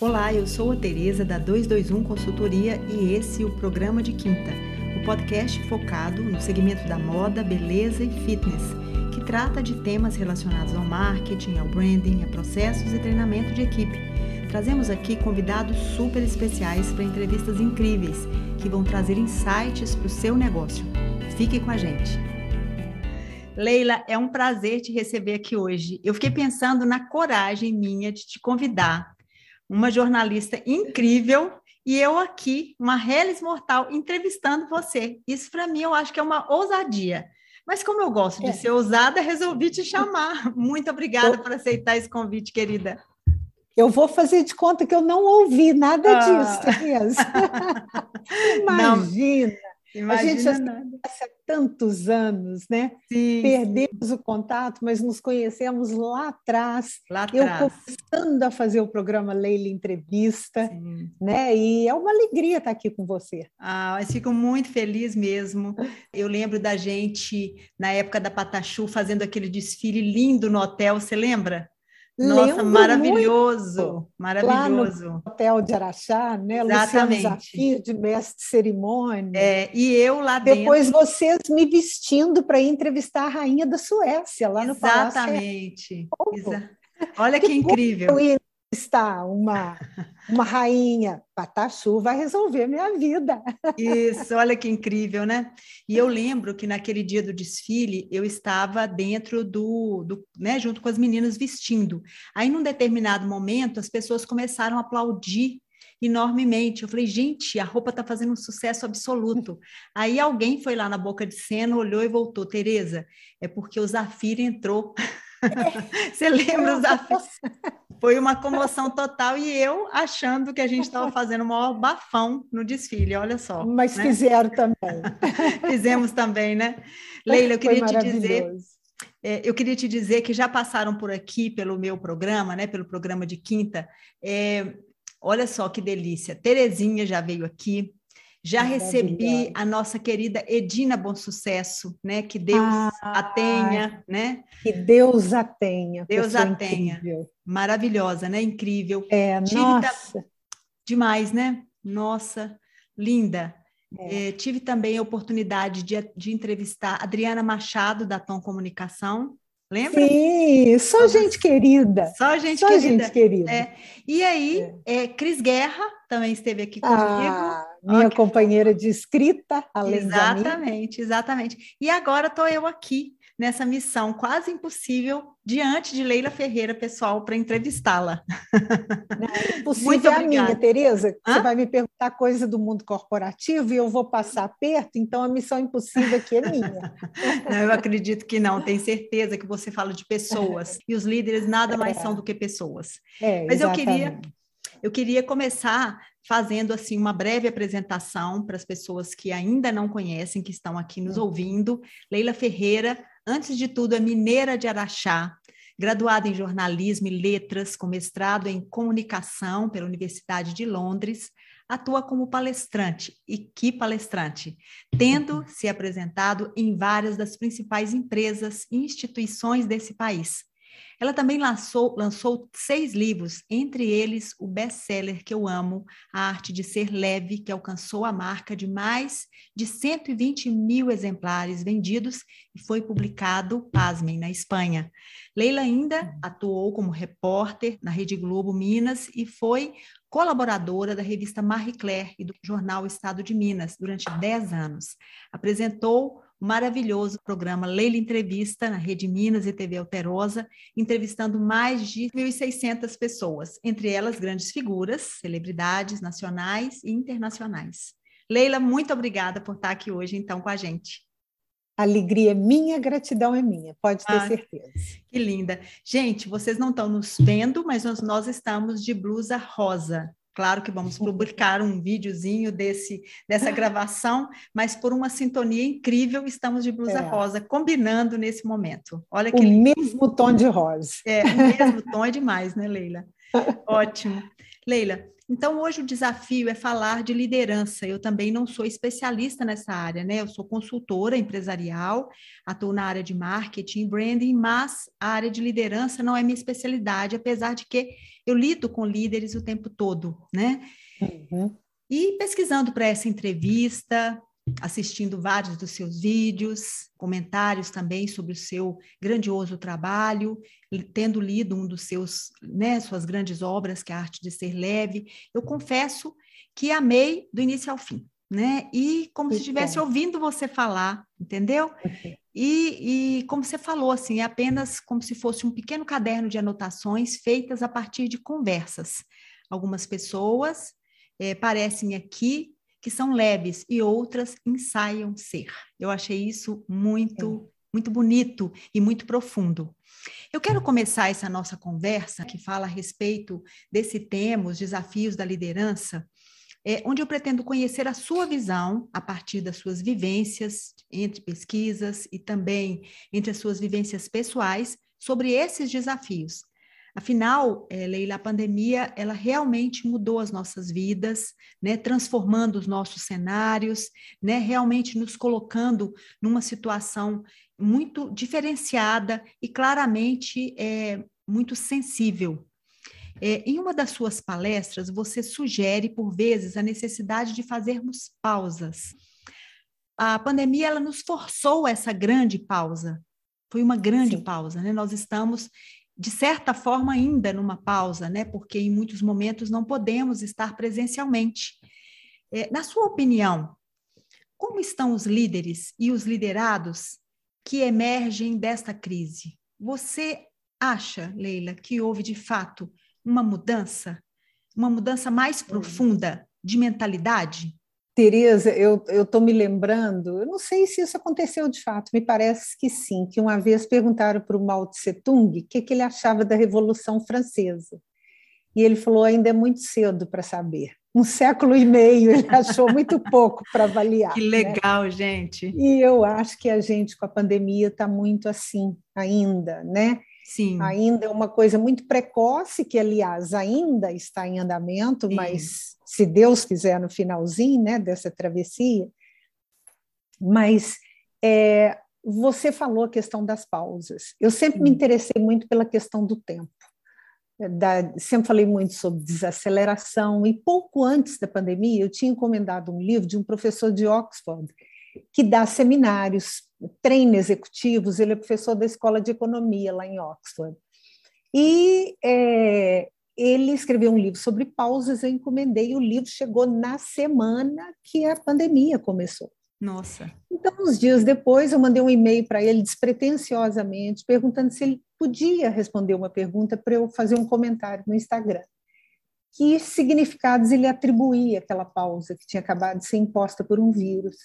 Olá, eu sou a Tereza da 221 Consultoria e esse é o programa de quinta, o podcast focado no segmento da moda, beleza e fitness, que trata de temas relacionados ao marketing, ao branding, a processos e treinamento de equipe. Trazemos aqui convidados super especiais para entrevistas incríveis que vão trazer insights para o seu negócio. Fique com a gente. Leila, é um prazer te receber aqui hoje. Eu fiquei pensando na coragem minha de te convidar uma jornalista incrível, e eu aqui, uma Relis Mortal, entrevistando você. Isso para mim eu acho que é uma ousadia. Mas como eu gosto de é. ser ousada, resolvi te chamar. Muito obrigada eu... por aceitar esse convite, querida. Eu vou fazer de conta que eu não ouvi nada ah. disso, Tereza. Imagina. Imagina a gente já há tantos anos, né? Sim, Perdemos o contato, mas nos conhecemos lá atrás. Lá atrás. Eu começando a fazer o programa Leila Entrevista, sim. né? E é uma alegria estar aqui com você. Ah, eu fico muito feliz mesmo. Eu lembro da gente, na épocha da Patachu, fazendo aquele desfile lindo no hotel, você lembra? Nossa, Lembro maravilhoso, maravilhoso. Lá no hotel de Araxá, né? Exatamente. Luciano Zafir, de mestre de cerimônia. É, e eu lá dentro. Depois vocês me vestindo para entrevistar a rainha da Suécia, lá no Palácio. Exatamente. Exa... Olha que, que incrível. Ia está uma, uma rainha, Patachu vai resolver minha vida. Isso, olha que incrível, né? E eu lembro que naquele dia do desfile eu estava dentro do, do né, junto com as meninas vestindo. Aí, num determinado momento, as pessoas começaram a aplaudir enormemente. Eu falei, gente, a roupa está fazendo um sucesso absoluto. Aí alguém foi lá na boca de cena, olhou e voltou. Tereza, é porque o Zafir entrou. Você lembra o Zafir? Foi uma comoção total e eu achando que a gente estava fazendo o maior bafão no desfile, olha só. Mas né? fizeram também. Fizemos também, né? Leila, eu queria te dizer. É, eu queria te dizer que já passaram por aqui pelo meu programa, né? Pelo programa de quinta. É, olha só que delícia. Terezinha já veio aqui, já recebi a nossa querida Edina Bom Sucesso, né? Que Deus ah, a tenha, né? Que Deus a tenha. Deus a tenha. Incrível. Maravilhosa, né? Incrível. É, tive nossa. Demais, né? Nossa, linda. É. É, tive também a oportunidade de, de entrevistar Adriana Machado, da Tom Comunicação, Lembra? Sim, só gente querida. Só gente só querida. Gente querida. É. E aí, é. é. Cris Guerra também esteve aqui comigo. Ah, minha companheira de escrita, além Exatamente, exatamente. E agora estou eu aqui nessa missão quase impossível diante de Leila Ferreira, pessoal, para entrevistá-la. É impossível Muito é a minha, Tereza. Você vai me perguntar coisa do mundo corporativo e eu vou passar perto, então a missão impossível aqui é minha. Não, eu acredito que não, tenho certeza que você fala de pessoas, e os líderes nada mais é. são do que pessoas. É, Mas eu queria eu queria começar fazendo assim uma breve apresentação para as pessoas que ainda não conhecem, que estão aqui nos ouvindo. Leila Ferreira, antes de tudo, é mineira de Araxá, graduada em jornalismo e letras, com mestrado em comunicação pela Universidade de Londres, atua como palestrante. E que palestrante, tendo se apresentado em várias das principais empresas e instituições desse país, ela também lançou, lançou seis livros, entre eles o best-seller que eu amo, A Arte de Ser Leve, que alcançou a marca de mais de 120 mil exemplares vendidos e foi publicado, pasmem, na Espanha. Leila ainda atuou como repórter na Rede Globo Minas e foi colaboradora da revista Marie Claire e do jornal Estado de Minas durante 10 anos. Apresentou maravilhoso programa Leila Entrevista na Rede Minas e TV Alterosa, entrevistando mais de 1.600 pessoas, entre elas grandes figuras, celebridades nacionais e internacionais. Leila, muito obrigada por estar aqui hoje, então, com a gente. Alegria é minha, gratidão é minha, pode ter ah, certeza. Que linda. Gente, vocês não estão nos vendo, mas nós, nós estamos de blusa rosa. Claro que vamos publicar um videozinho desse, dessa gravação, mas por uma sintonia incrível, estamos de blusa é. rosa, combinando nesse momento. Olha que O lindo. mesmo tom de rosa. É, o mesmo tom é demais, né, Leila? Ótimo. Leila, então hoje o desafio é falar de liderança. Eu também não sou especialista nessa área, né? Eu sou consultora empresarial, atuo na área de marketing branding, mas a área de liderança não é minha especialidade, apesar de que eu lido com líderes o tempo todo, né? Uhum. E pesquisando para essa entrevista, assistindo vários dos seus vídeos, comentários também sobre o seu grandioso trabalho, tendo lido um dos seus, né, suas grandes obras, que é a Arte de Ser Leve, eu confesso que amei do início ao fim, né? E como se estivesse ouvindo você falar, entendeu? E, e como você falou, assim, é apenas como se fosse um pequeno caderno de anotações feitas a partir de conversas. Algumas pessoas é, parecem aqui que são leves e outras ensaiam ser. Eu achei isso muito, é. muito bonito e muito profundo. Eu quero começar essa nossa conversa, que fala a respeito desse tema, os desafios da liderança, é, onde eu pretendo conhecer a sua visão a partir das suas vivências, entre pesquisas e também entre as suas vivências pessoais, sobre esses desafios, Afinal, é, Leila, a pandemia ela realmente mudou as nossas vidas, né, transformando os nossos cenários, né, realmente nos colocando numa situação muito diferenciada e claramente é, muito sensível. É, em uma das suas palestras, você sugere, por vezes, a necessidade de fazermos pausas. A pandemia ela nos forçou essa grande pausa. Foi uma grande Sim. pausa, né? Nós estamos de certa forma, ainda numa pausa, né? Porque em muitos momentos não podemos estar presencialmente. É, na sua opinião, como estão os líderes e os liderados que emergem desta crise? Você acha, Leila, que houve de fato uma mudança, uma mudança mais profunda de mentalidade? Tereza, eu estou me lembrando, eu não sei se isso aconteceu de fato, me parece que sim, que uma vez perguntaram para o Mao Tse Tung o que, que ele achava da Revolução Francesa. E ele falou, ainda é muito cedo para saber. Um século e meio, ele achou muito pouco para avaliar. Que né? legal, né? gente. E eu acho que a gente, com a pandemia, está muito assim ainda, né? Sim. Ainda é uma coisa muito precoce, que, aliás, ainda está em andamento, Sim. mas se Deus quiser, no finalzinho né, dessa travessia. Mas é, você falou a questão das pausas. Eu sempre Sim. me interessei muito pela questão do tempo. Da, sempre falei muito sobre desaceleração, e pouco antes da pandemia, eu tinha encomendado um livro de um professor de Oxford, que dá seminários, treina executivos, ele é professor da Escola de Economia lá em Oxford. E é, ele escreveu um livro sobre pausas, eu encomendei, o livro chegou na semana que a pandemia começou. Nossa. Então, uns dias depois, eu mandei um e-mail para ele despretensiosamente, perguntando se ele podia responder uma pergunta para eu fazer um comentário no Instagram. Que significados ele atribuía àquela pausa que tinha acabado de ser imposta por um vírus.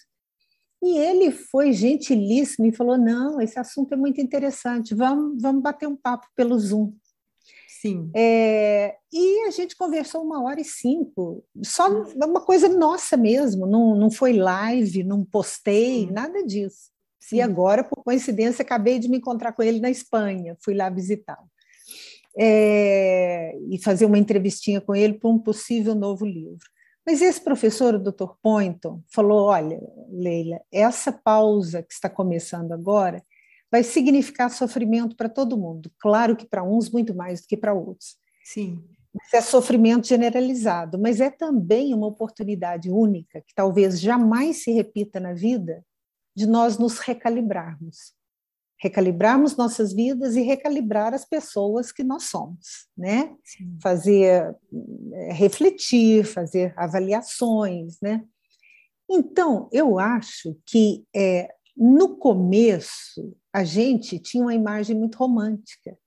E ele foi gentilíssimo e falou: não, esse assunto é muito interessante, vamos, vamos bater um papo pelo Zoom. Sim. É, e a gente conversou uma hora e cinco, só hum. uma coisa nossa mesmo, não, não foi live, não postei, nada disso. Sim. E agora, por coincidência, acabei de me encontrar com ele na Espanha, fui lá visitá-lo. É, e fazer uma entrevistinha com ele para um possível novo livro. Mas esse professor, o Dr. Poynton, falou: olha, Leila, essa pausa que está começando agora vai significar sofrimento para todo mundo. Claro que para uns muito mais do que para outros. Sim. é sofrimento generalizado, mas é também uma oportunidade única que talvez jamais se repita na vida de nós nos recalibrarmos recalibrarmos nossas vidas e recalibrar as pessoas que nós somos, né? Sim. Fazer é, refletir, fazer avaliações, né? Então, eu acho que é, no começo a gente tinha uma imagem muito romântica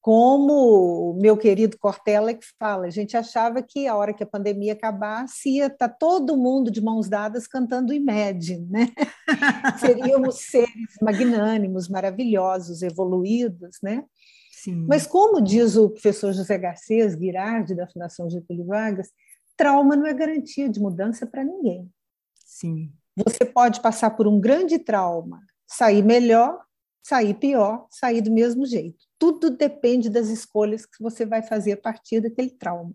como o meu querido Cortella que fala, a gente achava que a hora que a pandemia acabasse ia estar tá todo mundo de mãos dadas cantando Imagine, né? Seríamos seres magnânimos, maravilhosos, evoluídos, né? Sim. Mas como diz o professor José Garcês Guirardi, da Fundação Getúlio Vargas, trauma não é garantia de mudança para ninguém. Sim. Você pode passar por um grande trauma, sair melhor, sair pior, sair do mesmo jeito. Tudo depende das escolhas que você vai fazer a partir daquele trauma.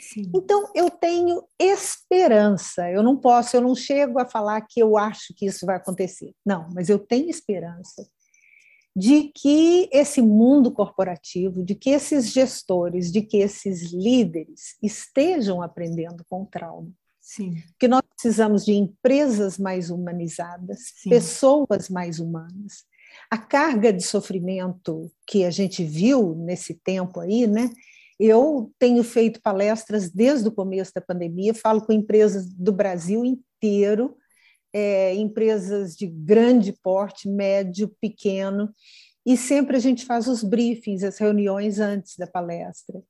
Sim. Então, eu tenho esperança. Eu não posso, eu não chego a falar que eu acho que isso vai acontecer. Não, mas eu tenho esperança de que esse mundo corporativo, de que esses gestores, de que esses líderes estejam aprendendo com o trauma. Sim. Que nós precisamos de empresas mais humanizadas, Sim. pessoas mais humanas. A carga de sofrimento que a gente viu nesse tempo aí, né? Eu tenho feito palestras desde o começo da pandemia, falo com empresas do Brasil inteiro, é, empresas de grande porte, médio, pequeno, e sempre a gente faz os briefings, as reuniões antes da palestra.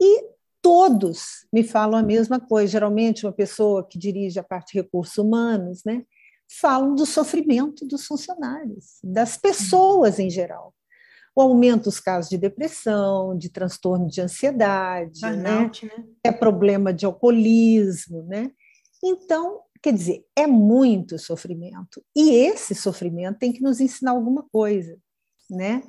E todos me falam a mesma coisa. Geralmente, uma pessoa que dirige a parte de recursos humanos, né, falam do sofrimento dos funcionários, das pessoas em geral. O aumento dos casos de depressão, de transtorno de ansiedade, né? né? é problema de alcoolismo, né? Então, quer dizer, é muito sofrimento. E esse sofrimento tem que nos ensinar alguma coisa, né?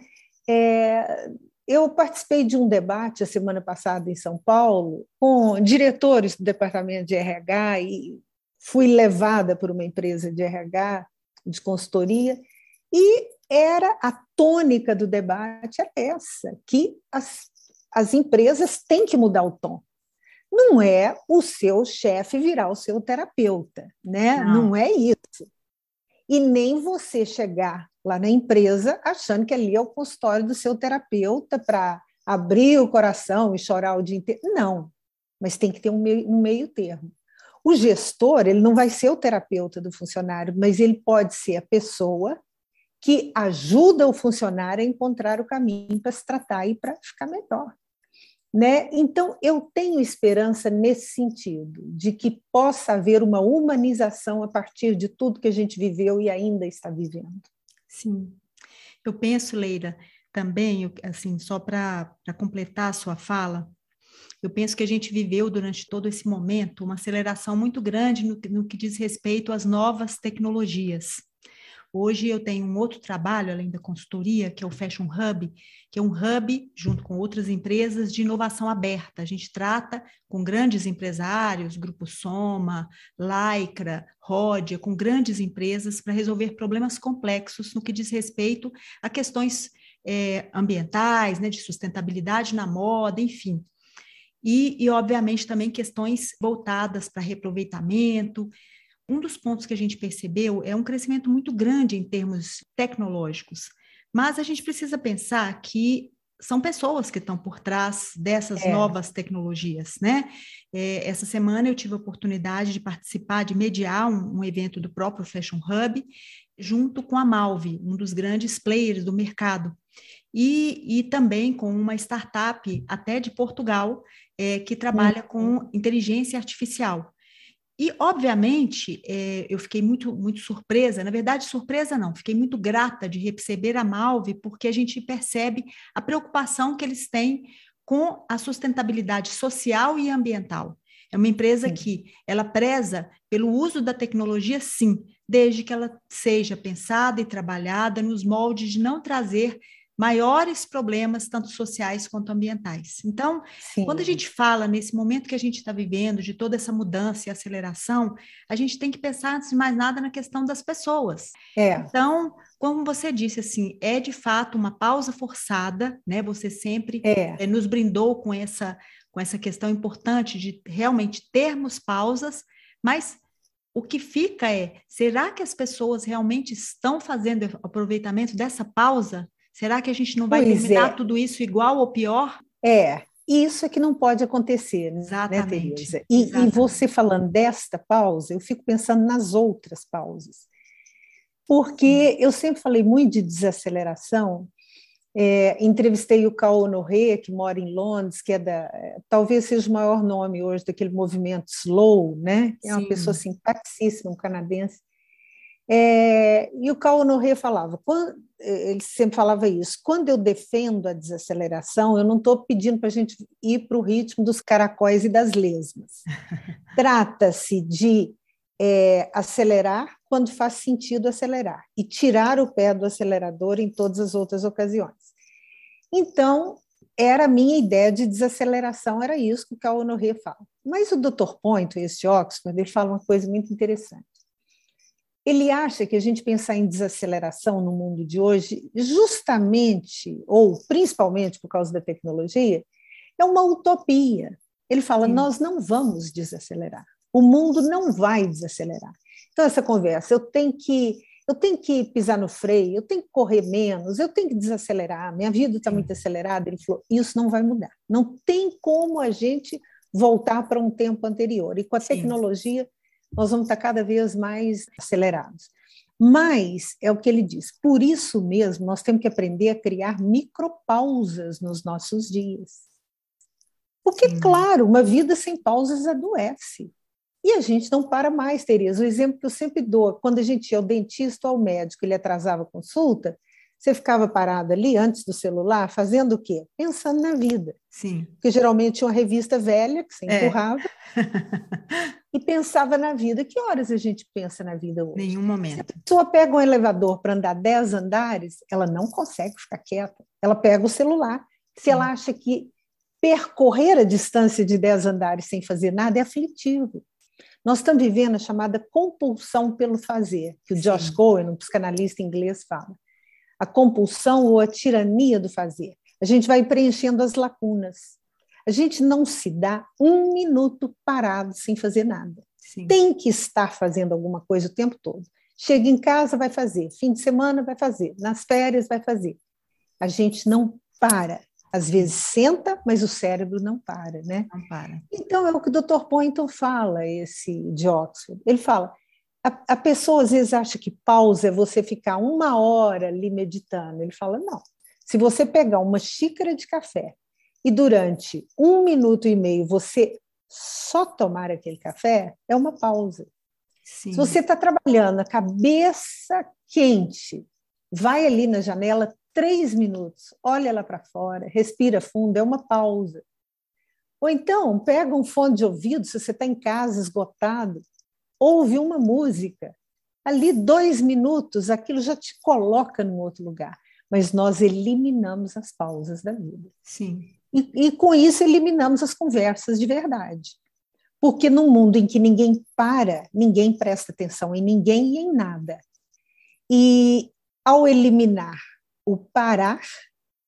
É, eu participei de um debate a semana passada em São Paulo com diretores do departamento de RH e fui levada por uma empresa de RH, de consultoria, e era a tônica do debate era essa, que as, as empresas têm que mudar o tom. Não é o seu chefe virar o seu terapeuta, né? Não. Não é isso. E nem você chegar lá na empresa achando que ali é o consultório do seu terapeuta para abrir o coração e chorar o dia inteiro. Não, mas tem que ter um meio, um meio termo. O gestor, ele não vai ser o terapeuta do funcionário, mas ele pode ser a pessoa que ajuda o funcionário a encontrar o caminho para se tratar e para ficar melhor. Né? Então, eu tenho esperança nesse sentido, de que possa haver uma humanização a partir de tudo que a gente viveu e ainda está vivendo. Sim. Eu penso, Leira, também, assim, só para completar a sua fala, eu penso que a gente viveu durante todo esse momento uma aceleração muito grande no, no que diz respeito às novas tecnologias. Hoje eu tenho um outro trabalho, além da consultoria, que é o Fashion Hub, que é um hub, junto com outras empresas, de inovação aberta. A gente trata com grandes empresários, Grupo Soma, Lycra, Rodia, com grandes empresas, para resolver problemas complexos no que diz respeito a questões é, ambientais, né, de sustentabilidade na moda, enfim. E, e, obviamente, também questões voltadas para reaproveitamento, um dos pontos que a gente percebeu é um crescimento muito grande em termos tecnológicos, mas a gente precisa pensar que são pessoas que estão por trás dessas é. novas tecnologias, né? É, essa semana eu tive a oportunidade de participar, de mediar um, um, evento do próprio Fashion Hub, junto com a Malve, um dos grandes players do mercado, e, e também com uma startup até de Portugal, é, que trabalha uhum. com inteligência artificial. E, obviamente, é, eu fiquei muito, muito surpresa, na verdade, surpresa não, fiquei muito grata de receber a Malve, porque a gente percebe a preocupação que eles têm com a sustentabilidade social e ambiental. É uma empresa sim. que ela preza pelo uso da tecnologia, sim, desde que ela seja pensada e trabalhada nos moldes de não trazer maiores problemas, tanto sociais quanto ambientais. Então, Sim. quando a gente fala nesse momento que a gente está vivendo, de toda essa mudança e aceleração, a gente tem que pensar, antes de mais nada, na questão das pessoas. É. Então, como você disse, assim, é de fato uma pausa forçada, né? Você sempre é. É, nos brindou com essa, com essa questão importante de realmente termos pausas, mas o que fica é: será que as pessoas realmente estão fazendo aproveitamento dessa pausa Será que a gente não vai pois terminar é. tudo isso igual ou pior? É, isso é que não pode acontecer, né, Exatamente. Né, e, Exatamente. e você falando desta pausa, eu fico pensando nas outras pausas. Porque eu sempre falei muito de desaceleração. É, entrevistei o Cao Honoré, que mora em Londres, que é da, talvez seja o maior nome hoje daquele movimento slow, né? É uma pessoa simpaticíssima, um canadense. É, e o Cao Honoré falava, quando, ele sempre falava isso, quando eu defendo a desaceleração, eu não estou pedindo para a gente ir para o ritmo dos caracóis e das lesmas. Trata-se de é, acelerar quando faz sentido acelerar e tirar o pé do acelerador em todas as outras ocasiões. Então, era a minha ideia de desaceleração, era isso que o Carl Honoré fala. Mas o Dr. Point, esse Oxford, ele fala uma coisa muito interessante. Ele acha que a gente pensar em desaceleração no mundo de hoje, justamente, ou principalmente por causa da tecnologia, é uma utopia. Ele fala: Sim. nós não vamos desacelerar. O mundo não vai desacelerar. Então, essa conversa, eu tenho que eu tenho que pisar no freio, eu tenho que correr menos, eu tenho que desacelerar, minha vida está muito acelerada. Ele falou: isso não vai mudar. Não tem como a gente voltar para um tempo anterior. E com a Sim. Nós vamos estar cada vez mais acelerados. Mas, é o que ele diz, por isso mesmo, nós temos que aprender a criar micropausas nos nossos dias. Porque, Sim. claro, uma vida sem pausas adoece. E a gente não para mais, Tereza. O exemplo que eu sempre dou, quando a gente ia ao dentista ou ao médico, ele atrasava a consulta, você ficava parado ali antes do celular, fazendo o quê? Pensando na vida. Sim. Porque geralmente tinha uma revista velha que você é. e pensava na vida. Que horas a gente pensa na vida hoje? Nenhum momento. Se a pessoa pega um elevador para andar 10 andares, ela não consegue ficar quieta. Ela pega o celular. Se Sim. ela acha que percorrer a distância de 10 andares sem fazer nada é aflitivo. Nós estamos vivendo a chamada compulsão pelo fazer, que o Sim. Josh Cohen, um psicanalista inglês, fala. A compulsão ou a tirania do fazer. A gente vai preenchendo as lacunas. A gente não se dá um minuto parado sem fazer nada. Sim. Tem que estar fazendo alguma coisa o tempo todo. Chega em casa, vai fazer. Fim de semana, vai fazer. Nas férias, vai fazer. A gente não para às vezes senta, mas o cérebro não para, né? Não para. Então é o que o Dr. Poynton fala, esse de Oxford. Ele fala: a, a pessoa às vezes acha que pausa é você ficar uma hora ali meditando. Ele fala: não. Se você pegar uma xícara de café e durante um minuto e meio você só tomar aquele café, é uma pausa. Sim. Se você está trabalhando, a cabeça quente, vai ali na janela, três minutos, olha lá para fora, respira fundo, é uma pausa. Ou então, pega um fone de ouvido, se você está em casa esgotado, ouve uma música. Ali, dois minutos, aquilo já te coloca num outro lugar. Mas nós eliminamos as pausas da vida. Sim. E, e com isso, eliminamos as conversas de verdade. Porque num mundo em que ninguém para, ninguém presta atenção em ninguém e em nada. E ao eliminar o parar,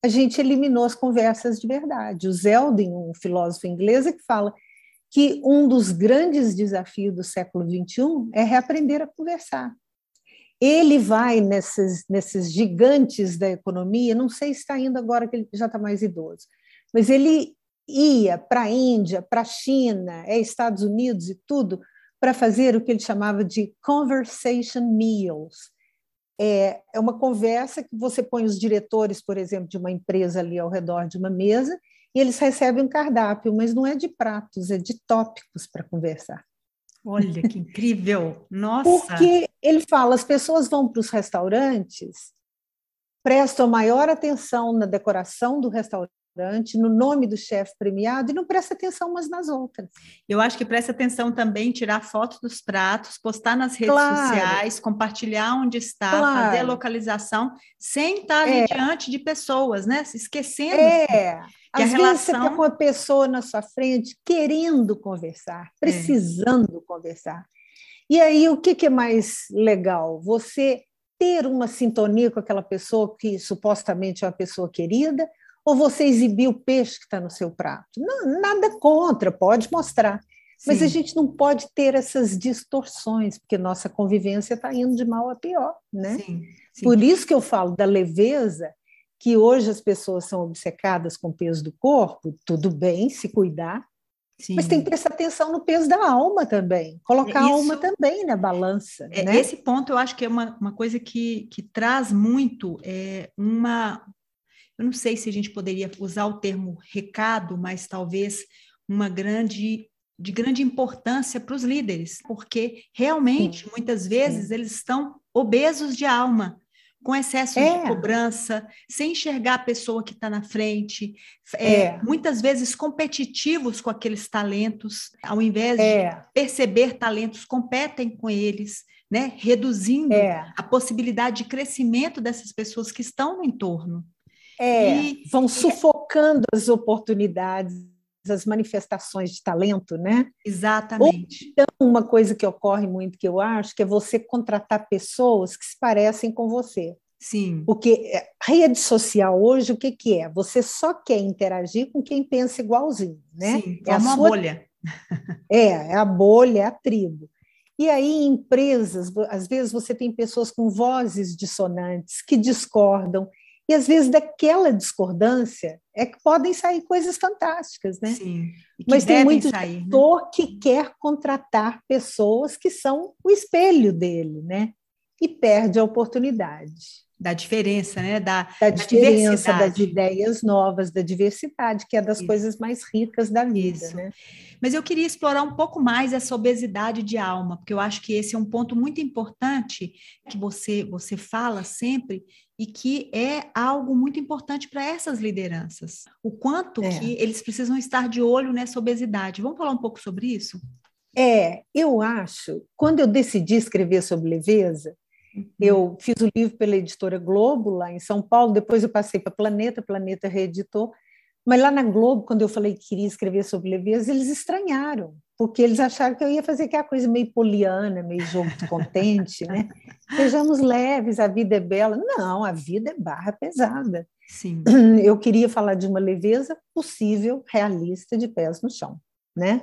a gente eliminou as conversas de verdade. O Zeldin, um filósofo inglês, é que fala que um dos grandes desafios do século XXI é reaprender a conversar. Ele vai nesses, nesses gigantes da economia, não sei se está indo agora que ele já está mais idoso, mas ele ia para a Índia, para a China, é Estados Unidos e tudo, para fazer o que ele chamava de conversation meals, é, é uma conversa que você põe os diretores, por exemplo, de uma empresa ali ao redor de uma mesa e eles recebem um cardápio, mas não é de pratos, é de tópicos para conversar. Olha que incrível! Nossa! Porque ele fala, as pessoas vão para os restaurantes, prestam maior atenção na decoração do restaurante no nome do chefe premiado, e não presta atenção umas nas outras. Eu acho que presta atenção também tirar foto dos pratos, postar nas redes claro. sociais, compartilhar onde está, claro. fazer a localização, sem estar é. diante de pessoas, né? Se esquecendo. É. Que Às a relação... vezes você está com uma pessoa na sua frente querendo conversar, é. precisando é. conversar. E aí, o que, que é mais legal? Você ter uma sintonia com aquela pessoa que supostamente é uma pessoa querida, ou você exibir o peixe que está no seu prato. Não, nada contra, pode mostrar. Sim. Mas a gente não pode ter essas distorções, porque nossa convivência está indo de mal a pior, né? Sim, sim. Por isso que eu falo da leveza, que hoje as pessoas são obcecadas com o peso do corpo, tudo bem se cuidar, Sim. Mas tem que prestar atenção no peso da alma também, colocar Isso, a alma também na balança. É, né? Esse ponto eu acho que é uma, uma coisa que, que traz muito é, uma, eu não sei se a gente poderia usar o termo recado, mas talvez uma grande de grande importância para os líderes, porque realmente Sim. muitas vezes Sim. eles estão obesos de alma, com excesso é. de cobrança, sem enxergar a pessoa que está na frente, é, é. muitas vezes competitivos com aqueles talentos, ao invés de é. perceber talentos, competem com eles, né? reduzindo é. a possibilidade de crescimento dessas pessoas que estão no entorno. É, e, vão sufocando as oportunidades as manifestações de talento, né? Exatamente. Ou, então, uma coisa que ocorre muito que eu acho que é você contratar pessoas que se parecem com você. Sim. Porque é, rede social hoje, o que, que é? Você só quer interagir com quem pensa igualzinho, né? Sim, é a uma sua... bolha. É, é a bolha, é a tribo. E aí, em empresas, às vezes você tem pessoas com vozes dissonantes que discordam, e às vezes daquela discordância é que podem sair coisas fantásticas, né? Sim. Mas tem muito sair, gestor né? que quer contratar pessoas que são o espelho dele, né? E perde a oportunidade. Da diferença, né? Da, da, da diferença, das ideias novas, da diversidade, que é das Isso. coisas mais ricas da vida, Isso. né? Mas eu queria explorar um pouco mais essa obesidade de alma, porque eu acho que esse é um ponto muito importante que você, você fala sempre e que é algo muito importante para essas lideranças. O quanto é. que eles precisam estar de olho nessa obesidade. Vamos falar um pouco sobre isso? É, eu acho, quando eu decidi escrever sobre leveza. Eu fiz o livro pela editora Globo, lá em São Paulo, depois eu passei para Planeta, Planeta reeditou, mas lá na Globo, quando eu falei que queria escrever sobre leveza, eles estranharam, porque eles acharam que eu ia fazer aquela coisa meio poliana, meio jogo de contente, né? Sejamos leves, a vida é bela. Não, a vida é barra pesada. Sim. Eu queria falar de uma leveza possível, realista, de pés no chão, né?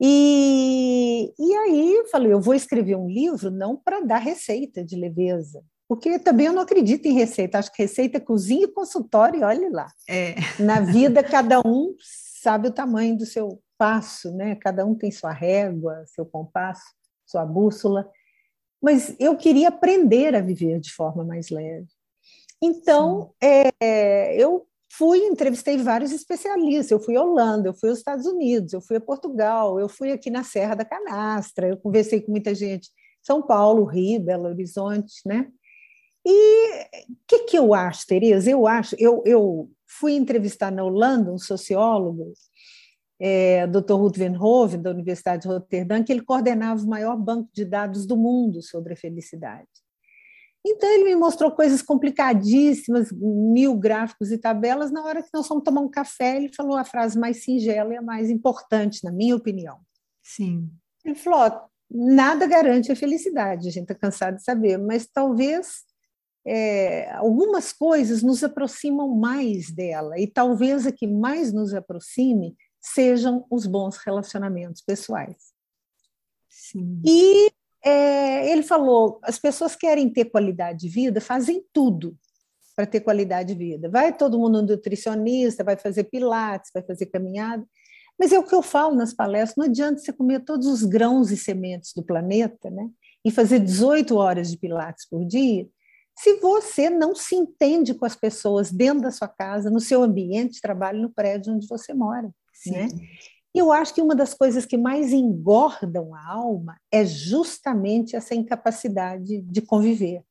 E, e aí eu falei, eu vou escrever um livro não para dar receita de leveza, porque também eu não acredito em receita, acho que receita é cozinha e consultório, olhe lá. É. Na vida, cada um sabe o tamanho do seu passo, né? cada um tem sua régua, seu compasso, sua bússola. Mas eu queria aprender a viver de forma mais leve. Então, é, eu fui, entrevistei vários especialistas. Eu fui à Holanda, eu fui aos Estados Unidos, eu fui a Portugal, eu fui aqui na Serra da Canastra, eu conversei com muita gente, São Paulo, Rio, Belo Horizonte, né? E o que, que eu acho, Tereza? Eu acho, eu, eu fui entrevistar na Holanda um sociólogo, é, Dr. Ruth da Universidade de Roterdã, que ele coordenava o maior banco de dados do mundo sobre a felicidade. Então, ele me mostrou coisas complicadíssimas, mil gráficos e tabelas. Na hora que nós fomos tomar um café, ele falou a frase mais singela e a mais importante, na minha opinião. Sim. Ele falou: nada garante a felicidade, a gente está cansado de saber, mas talvez é, algumas coisas nos aproximam mais dela, e talvez a que mais nos aproxime sejam os bons relacionamentos pessoais. Sim. E é, ele falou: as pessoas querem ter qualidade de vida, fazem tudo para ter qualidade de vida. Vai todo mundo nutricionista, vai fazer pilates, vai fazer caminhada. Mas é o que eu falo nas palestras: não adianta você comer todos os grãos e sementes do planeta, né? E fazer 18 horas de pilates por dia, se você não se entende com as pessoas dentro da sua casa, no seu ambiente de trabalho, no prédio onde você mora. Sim. Né? Eu acho que uma das coisas que mais engordam a alma é justamente essa incapacidade de conviver.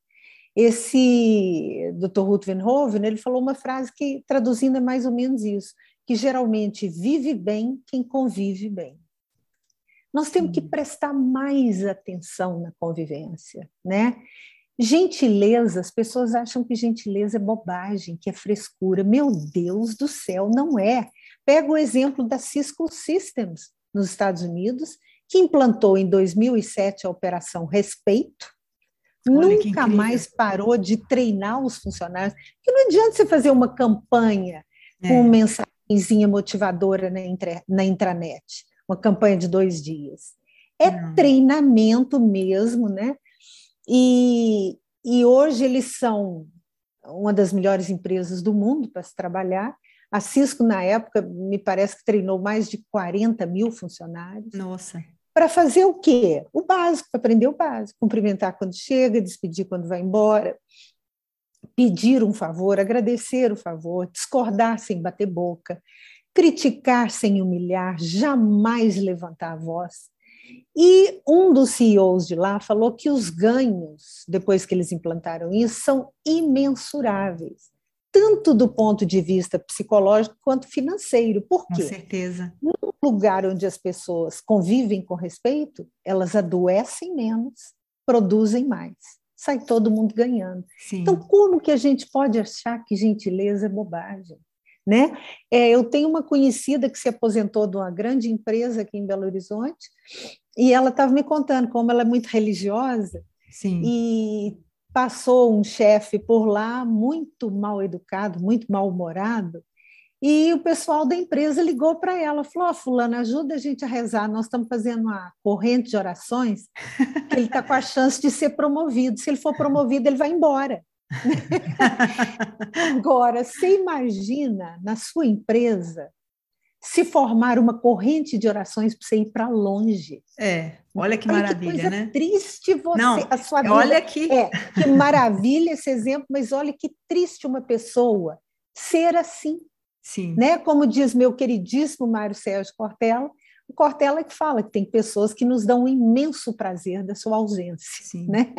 Esse Dr. Ruth ele falou uma frase que, traduzindo, é mais ou menos isso, que geralmente vive bem quem convive bem. Nós temos que prestar mais atenção na convivência, né? Gentileza, as pessoas acham que gentileza é bobagem, que é frescura. Meu Deus do céu, não é. Pega o exemplo da Cisco Systems nos Estados Unidos, que implantou em 2007 a operação Respeito, Olha nunca mais parou de treinar os funcionários. Que não adianta você fazer uma campanha é. com mensagenzinha motivadora na, intra, na intranet, uma campanha de dois dias. É não. treinamento mesmo, né? E, e hoje eles são uma das melhores empresas do mundo para se trabalhar. A Cisco, na época, me parece que treinou mais de 40 mil funcionários. Nossa. Para fazer o quê? O básico, para aprender o básico. Cumprimentar quando chega, despedir quando vai embora, pedir um favor, agradecer o favor, discordar sem bater boca, criticar sem humilhar, jamais levantar a voz. E um dos CEOs de lá falou que os ganhos, depois que eles implantaram isso, são imensuráveis, tanto do ponto de vista psicológico quanto financeiro. Por quê? Com certeza. Num lugar onde as pessoas convivem com respeito, elas adoecem menos, produzem mais. Sai todo mundo ganhando. Sim. Então, como que a gente pode achar que gentileza é bobagem? Né? É, eu tenho uma conhecida que se aposentou de uma grande empresa aqui em Belo Horizonte e ela estava me contando como ela é muito religiosa Sim. e passou um chefe por lá muito mal educado, muito mal humorado e o pessoal da empresa ligou para ela, falou: oh, fulano, ajuda a gente a rezar, nós estamos fazendo uma corrente de orações, ele está com a chance de ser promovido. Se ele for promovido, ele vai embora. Agora, você imagina na sua empresa se formar uma corrente de orações para você ir para longe. É, olha que maravilha, que coisa né? Triste você, Não, a sua vida. Olha que é, que maravilha esse exemplo, mas olha que triste uma pessoa ser assim. Sim. Né? Como diz meu queridíssimo Mário Sérgio Cortella, o Cortella que fala que tem pessoas que nos dão um imenso prazer da sua ausência. Sim. Né?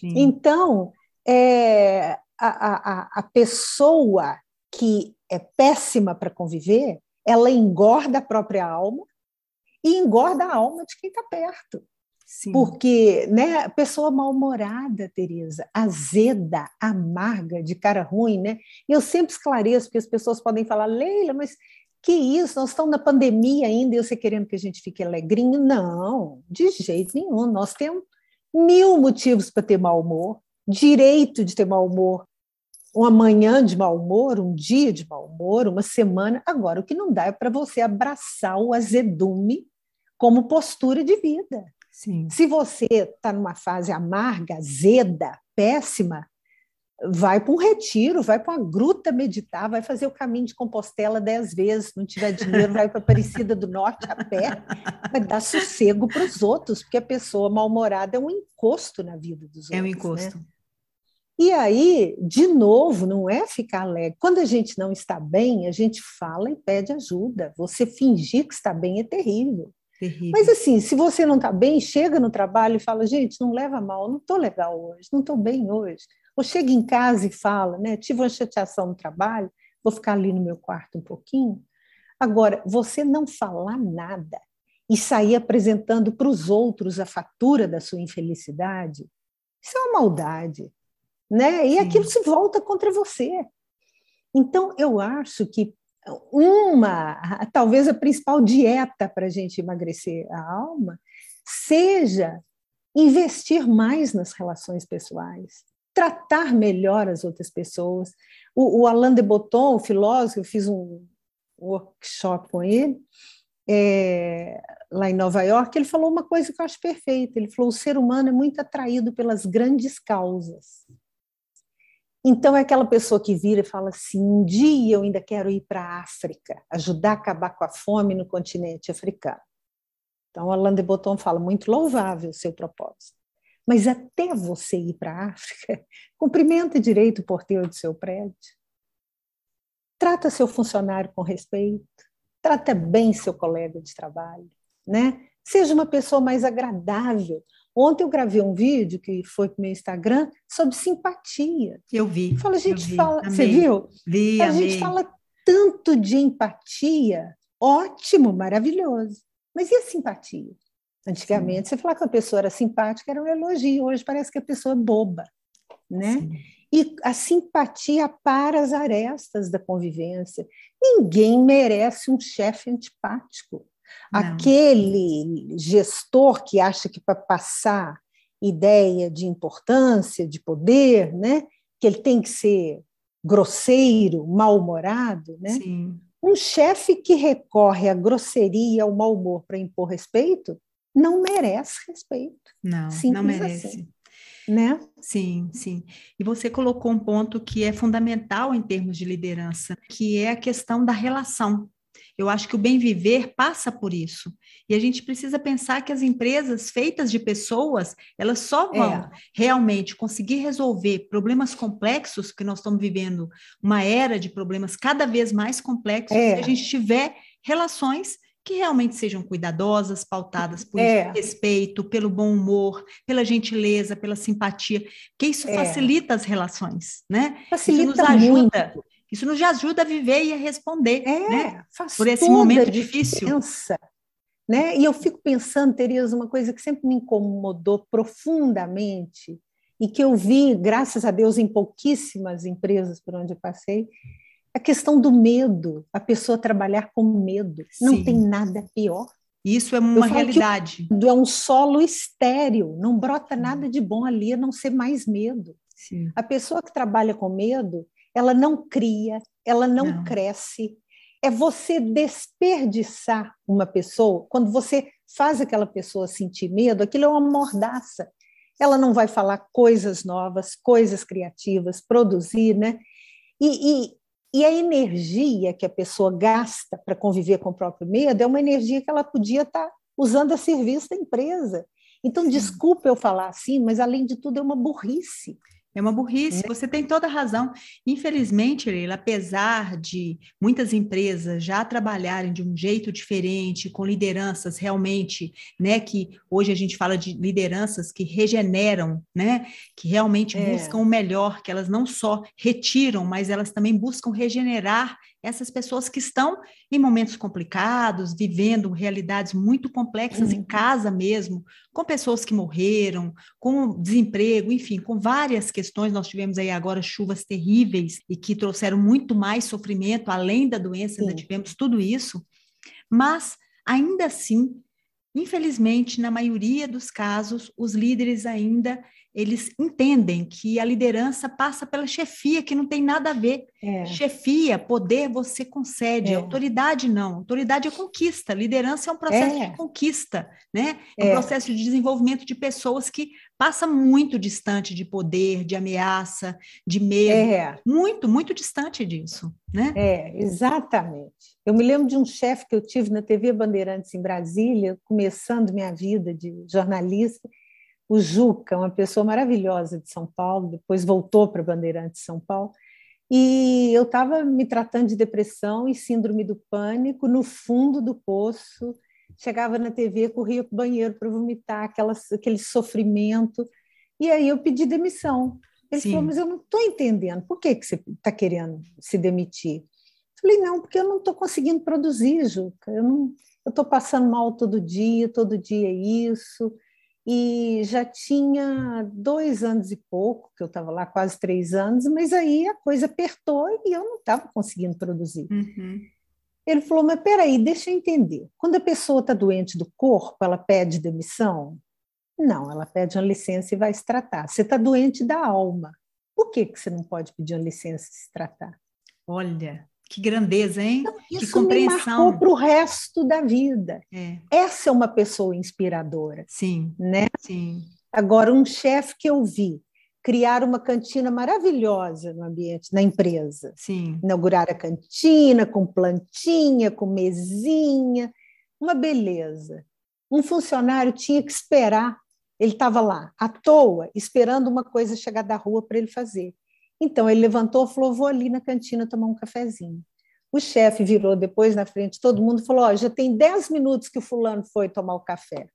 Sim. Então, é, a, a, a pessoa que é péssima para conviver, ela engorda a própria alma e engorda a alma de quem está perto. Sim. Porque, né, pessoa mal-humorada, Tereza, azeda, amarga, de cara ruim, né? Eu sempre esclareço, porque as pessoas podem falar, Leila, mas que isso? Nós estamos na pandemia ainda e você querendo que a gente fique alegrinho? Não, de jeito nenhum. Nós temos mil motivos para ter mau humor direito de ter mau humor, uma manhã de mau humor, um dia de mau humor, uma semana. Agora, o que não dá é para você abraçar o azedume como postura de vida. Sim. Se você está numa fase amarga, azeda, péssima, vai para um retiro, vai para uma gruta meditar, vai fazer o caminho de Compostela dez vezes, não tiver dinheiro, vai para Aparecida do Norte a pé, vai dar sossego para os outros, porque a pessoa mal-humorada é um encosto na vida dos outros. É um encosto. Né? E aí, de novo, não é ficar alegre. Quando a gente não está bem, a gente fala e pede ajuda. Você fingir que está bem é terrível. Terrível. Mas assim, se você não está bem, chega no trabalho e fala, gente, não leva mal, não estou legal hoje, não estou bem hoje. Ou chega em casa e fala, né? Tive uma chateação no trabalho, vou ficar ali no meu quarto um pouquinho. Agora, você não falar nada e sair apresentando para os outros a fatura da sua infelicidade, isso é uma maldade né? E Sim. aquilo se volta contra você. Então, eu acho que uma, talvez a principal dieta para a gente emagrecer a alma, seja investir mais nas relações pessoais, tratar melhor as outras pessoas. O, o Alain de Botton, o filósofo, eu fiz um workshop com ele, é, lá em Nova York, ele falou uma coisa que eu acho perfeita. Ele falou: o ser humano é muito atraído pelas grandes causas. Então, é aquela pessoa que vira e fala assim: um dia eu ainda quero ir para a África, ajudar a acabar com a fome no continente africano. Então, Alain de Botton fala: muito louvável o seu propósito. Mas até você ir para a África, cumprimenta direito o porteiro do seu prédio. Trata seu funcionário com respeito. Trata bem seu colega de trabalho. Né? Seja uma pessoa mais agradável. Ontem eu gravei um vídeo que foi para o meu Instagram sobre simpatia. Eu vi. Fala, a gente vi, fala, você viu? Vi, a amei. gente fala tanto de empatia, ótimo, maravilhoso. Mas e a simpatia? Antigamente, Sim. você falar que a pessoa era simpática era um elogio, hoje parece que a pessoa é boba, né? Sim. E a simpatia para as arestas da convivência. Ninguém merece um chefe antipático. Aquele gestor que acha que para passar ideia de importância, de poder, né, que ele tem que ser grosseiro, mal-humorado, né? Sim. Um chefe que recorre à grosseria, ao mau humor para impor respeito, não merece respeito. Não, Simples não merece. Assim, né? Sim, sim. E você colocou um ponto que é fundamental em termos de liderança, que é a questão da relação. Eu acho que o bem viver passa por isso. E a gente precisa pensar que as empresas feitas de pessoas, elas só vão é. realmente conseguir resolver problemas complexos, que nós estamos vivendo uma era de problemas cada vez mais complexos, é. se a gente tiver relações que realmente sejam cuidadosas, pautadas por é. respeito, pelo bom humor, pela gentileza, pela simpatia, que isso é. facilita as relações, né? Facilita isso nos ajuda. Muito. Isso nos ajuda a viver e a responder, é, né? Por esse momento difícil. Né? E eu fico pensando, Tereza, uma coisa que sempre me incomodou profundamente e que eu vi, graças a Deus, em pouquíssimas empresas por onde eu passei, a questão do medo, a pessoa trabalhar com medo. Sim. Não tem nada pior. Isso é uma realidade. é um solo estéreo, não brota nada de bom ali, a não ser mais medo. Sim. A pessoa que trabalha com medo, ela não cria, ela não, não, cresce. É você desperdiçar uma pessoa, quando você faz aquela pessoa sentir medo, aquilo é uma mordaça. Ela não vai falar coisas novas, coisas criativas, produzir, né? E, e, e a energia que a pessoa gasta para conviver com o próprio medo é uma energia que ela podia estar tá usando a serviço da empresa. Então, Sim. desculpa eu falar assim, mas além de tudo é uma burrice. É uma burrice, né? você tem toda a razão. Infelizmente, Leila, apesar de muitas empresas já trabalharem de um jeito diferente, com lideranças realmente, né, que hoje a gente fala de lideranças que regeneram, né, que realmente é. buscam o melhor, que elas não só retiram, mas elas também buscam regenerar essas pessoas que estão em momentos complicados, vivendo realidades muito complexas uhum. em casa mesmo, com pessoas que morreram, com desemprego, enfim, com várias questões. Nós tivemos aí agora chuvas terríveis e que trouxeram muito mais sofrimento, além da doença, Sim. ainda tivemos tudo isso. Mas, ainda assim, infelizmente, na maioria dos casos, os líderes ainda eles entendem que a liderança passa pela chefia, que não tem nada a ver. É. Chefia, poder, você concede, é. autoridade não. Autoridade é conquista, liderança é um processo é. de conquista, né? É um é. processo de desenvolvimento de pessoas que passa muito distante de poder, de ameaça, de medo, é. muito, muito distante disso, né? É, exatamente. Eu me lembro de um chefe que eu tive na TV Bandeirantes em Brasília, começando minha vida de jornalista, o Juca, uma pessoa maravilhosa de São Paulo, depois voltou para Bandeirantes São Paulo, e eu estava me tratando de depressão e síndrome do pânico no fundo do poço, chegava na TV, corria para o banheiro para vomitar aquelas, aquele sofrimento, e aí eu pedi demissão. Ele Sim. falou, mas eu não estou entendendo, por que, que você está querendo se demitir? Falei, não, porque eu não estou conseguindo produzir, Juca, eu não eu estou passando mal todo dia, todo dia é isso, e já tinha dois anos e pouco, que eu estava lá quase três anos, mas aí a coisa apertou e eu não estava conseguindo produzir. Uhum. Ele falou, mas peraí, deixa eu entender. Quando a pessoa está doente do corpo, ela pede demissão? Não, ela pede uma licença e vai se tratar. Você está doente da alma. Por que, que você não pode pedir uma licença e se tratar? Olha, que grandeza, hein? Então, que compreensão. para o resto da vida. É. Essa é uma pessoa inspiradora. Sim. Né? Sim. Agora, um chefe que eu vi criar uma cantina maravilhosa no ambiente, na empresa. Sim. Inaugurar a cantina com plantinha, com mesinha, uma beleza. Um funcionário tinha que esperar, ele estava lá, à toa, esperando uma coisa chegar da rua para ele fazer. Então ele levantou e falou: vou ali na cantina tomar um cafezinho. O chefe virou depois na frente, todo mundo falou: oh, já tem 10 minutos que o fulano foi tomar o café.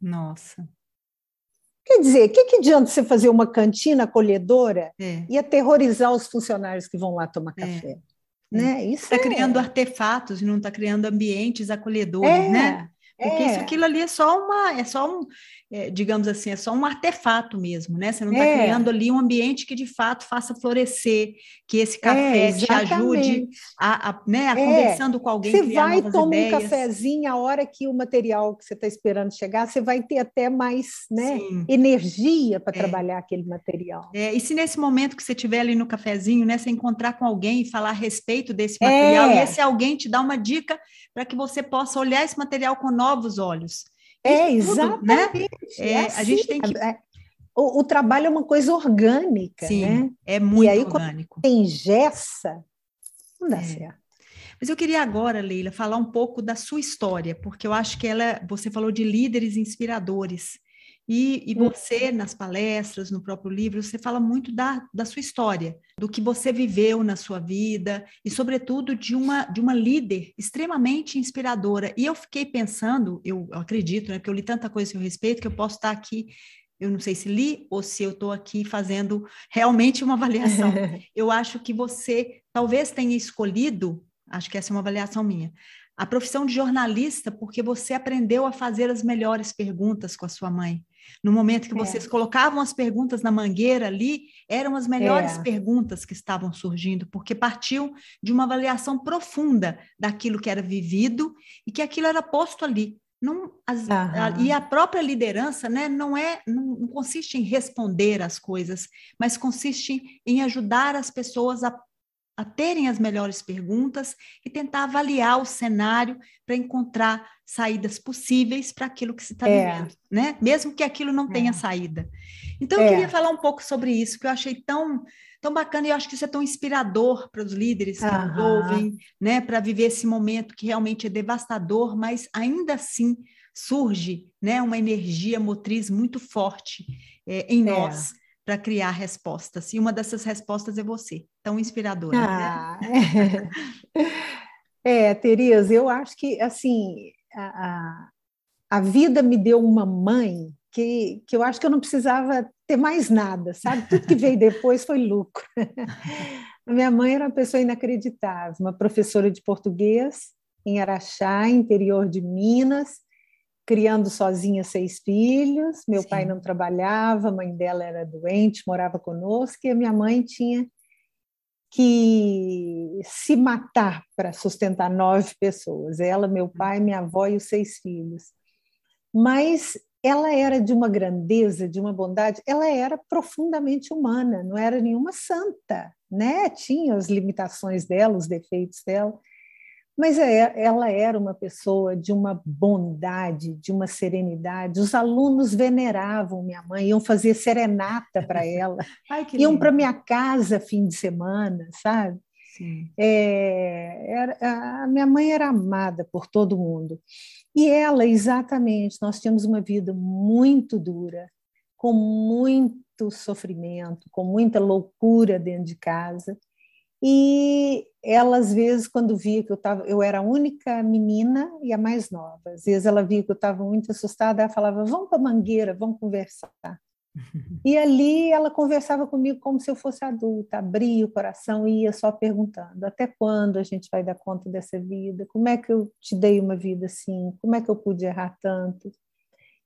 Nossa. Quer dizer, o que, que adianta você fazer uma cantina acolhedora é. e aterrorizar os funcionários que vão lá tomar é. café? É. Né? Está é... criando artefatos e não está criando ambientes acolhedores, é. né? Porque isso, aquilo ali é só uma, é só um, é, digamos assim, é só um artefato mesmo, né? Você não está é. criando ali um ambiente que de fato faça florescer, que esse é, café é, te ajude a, a, né, a é. conversando com alguém. Você vai tomar um cafezinho, a hora que o material que você está esperando chegar, você vai ter até mais né, energia para é. trabalhar aquele material. e se nesse momento que você estiver ali no cafezinho, né, você encontrar com alguém e falar a respeito desse material, e esse alguém te dá uma dica para que você possa olhar esse material com novos olhos. É, exatamente. Né? É, é assim, a gente tem que. É, o, o, trabalho é uma coisa orgânica, Sim, né? É muito e aí, orgânico. Quando engessa, não dá é. certo. Mas eu queria agora, Leila, falar um pouco da sua história, porque eu acho que ela, você falou de líderes inspiradores. E, e, você, nas palestras, no próprio livro, você fala muito da, da sua história, do que você viveu na sua vida e, sobretudo, de uma, de uma líder extremamente inspiradora. E eu fiquei pensando, eu, eu acredito, né, porque eu li tanta coisa a seu respeito, que eu posso estar aqui eu não sei se li ou se eu estou aqui fazendo realmente uma avaliação. eu acho que você talvez tenha escolhido, acho que essa é uma avaliação minha, a profissão de jornalista porque você aprendeu a fazer as melhores perguntas com a sua mãe. No momento que é. vocês colocavam as perguntas na mangueira ali, eram as melhores é. perguntas que estavam surgindo, porque partiu de uma avaliação profunda daquilo que era vivido e que aquilo era posto ali. Não, as, a, e a própria liderança né, não é não, não, consiste em responder as coisas, mas consiste em ajudar as pessoas a, a terem as melhores perguntas e tentar avaliar o cenário para encontrar saídas possíveis para aquilo que se está é. vivendo, né? Mesmo que aquilo não tenha é. saída. Então, eu é. queria falar um pouco sobre isso, que eu achei tão tão bacana e eu acho que isso é tão inspirador para os líderes que uhum. nos ouvem, né, para viver esse momento que realmente é devastador, mas ainda assim surge, né, uma energia motriz muito forte é, em nós para criar respostas. E uma dessas respostas é você, tão inspiradora. Né? Ah, né? é. é, Tereza, eu acho que assim a, a, vida me deu uma mãe que, que eu acho que eu não precisava ter mais nada, sabe? Tudo que veio depois foi lucro. A minha mãe era uma pessoa inacreditável, uma professora de português em Araxá, interior de Minas, criando sozinha seis filhos. Meu Sim. pai não trabalhava, a mãe dela era doente, morava conosco, e a minha mãe tinha que se matar para sustentar nove pessoas. Ela, meu pai, minha avó e os seis filhos. Mas ela era de uma grandeza, de uma bondade, ela era profundamente humana, não era nenhuma santa, né? Tinha as limitações dela, os defeitos dela, mas é, ela era uma pessoa de uma bondade, de uma serenidade. Os alunos veneravam minha mãe, iam fazer serenata para ela, Ai, iam para minha casa fim de semana, sabe? É, era, a minha mãe era amada por todo mundo. E ela, exatamente, nós tínhamos uma vida muito dura, com muito sofrimento, com muita loucura dentro de casa. E ela, às vezes, quando via que eu estava, eu era a única menina e a mais nova, às vezes ela via que eu estava muito assustada, ela falava: Vamos para a mangueira, vamos conversar. E ali ela conversava comigo como se eu fosse adulta, abria o coração e ia só perguntando: até quando a gente vai dar conta dessa vida? Como é que eu te dei uma vida assim? Como é que eu pude errar tanto?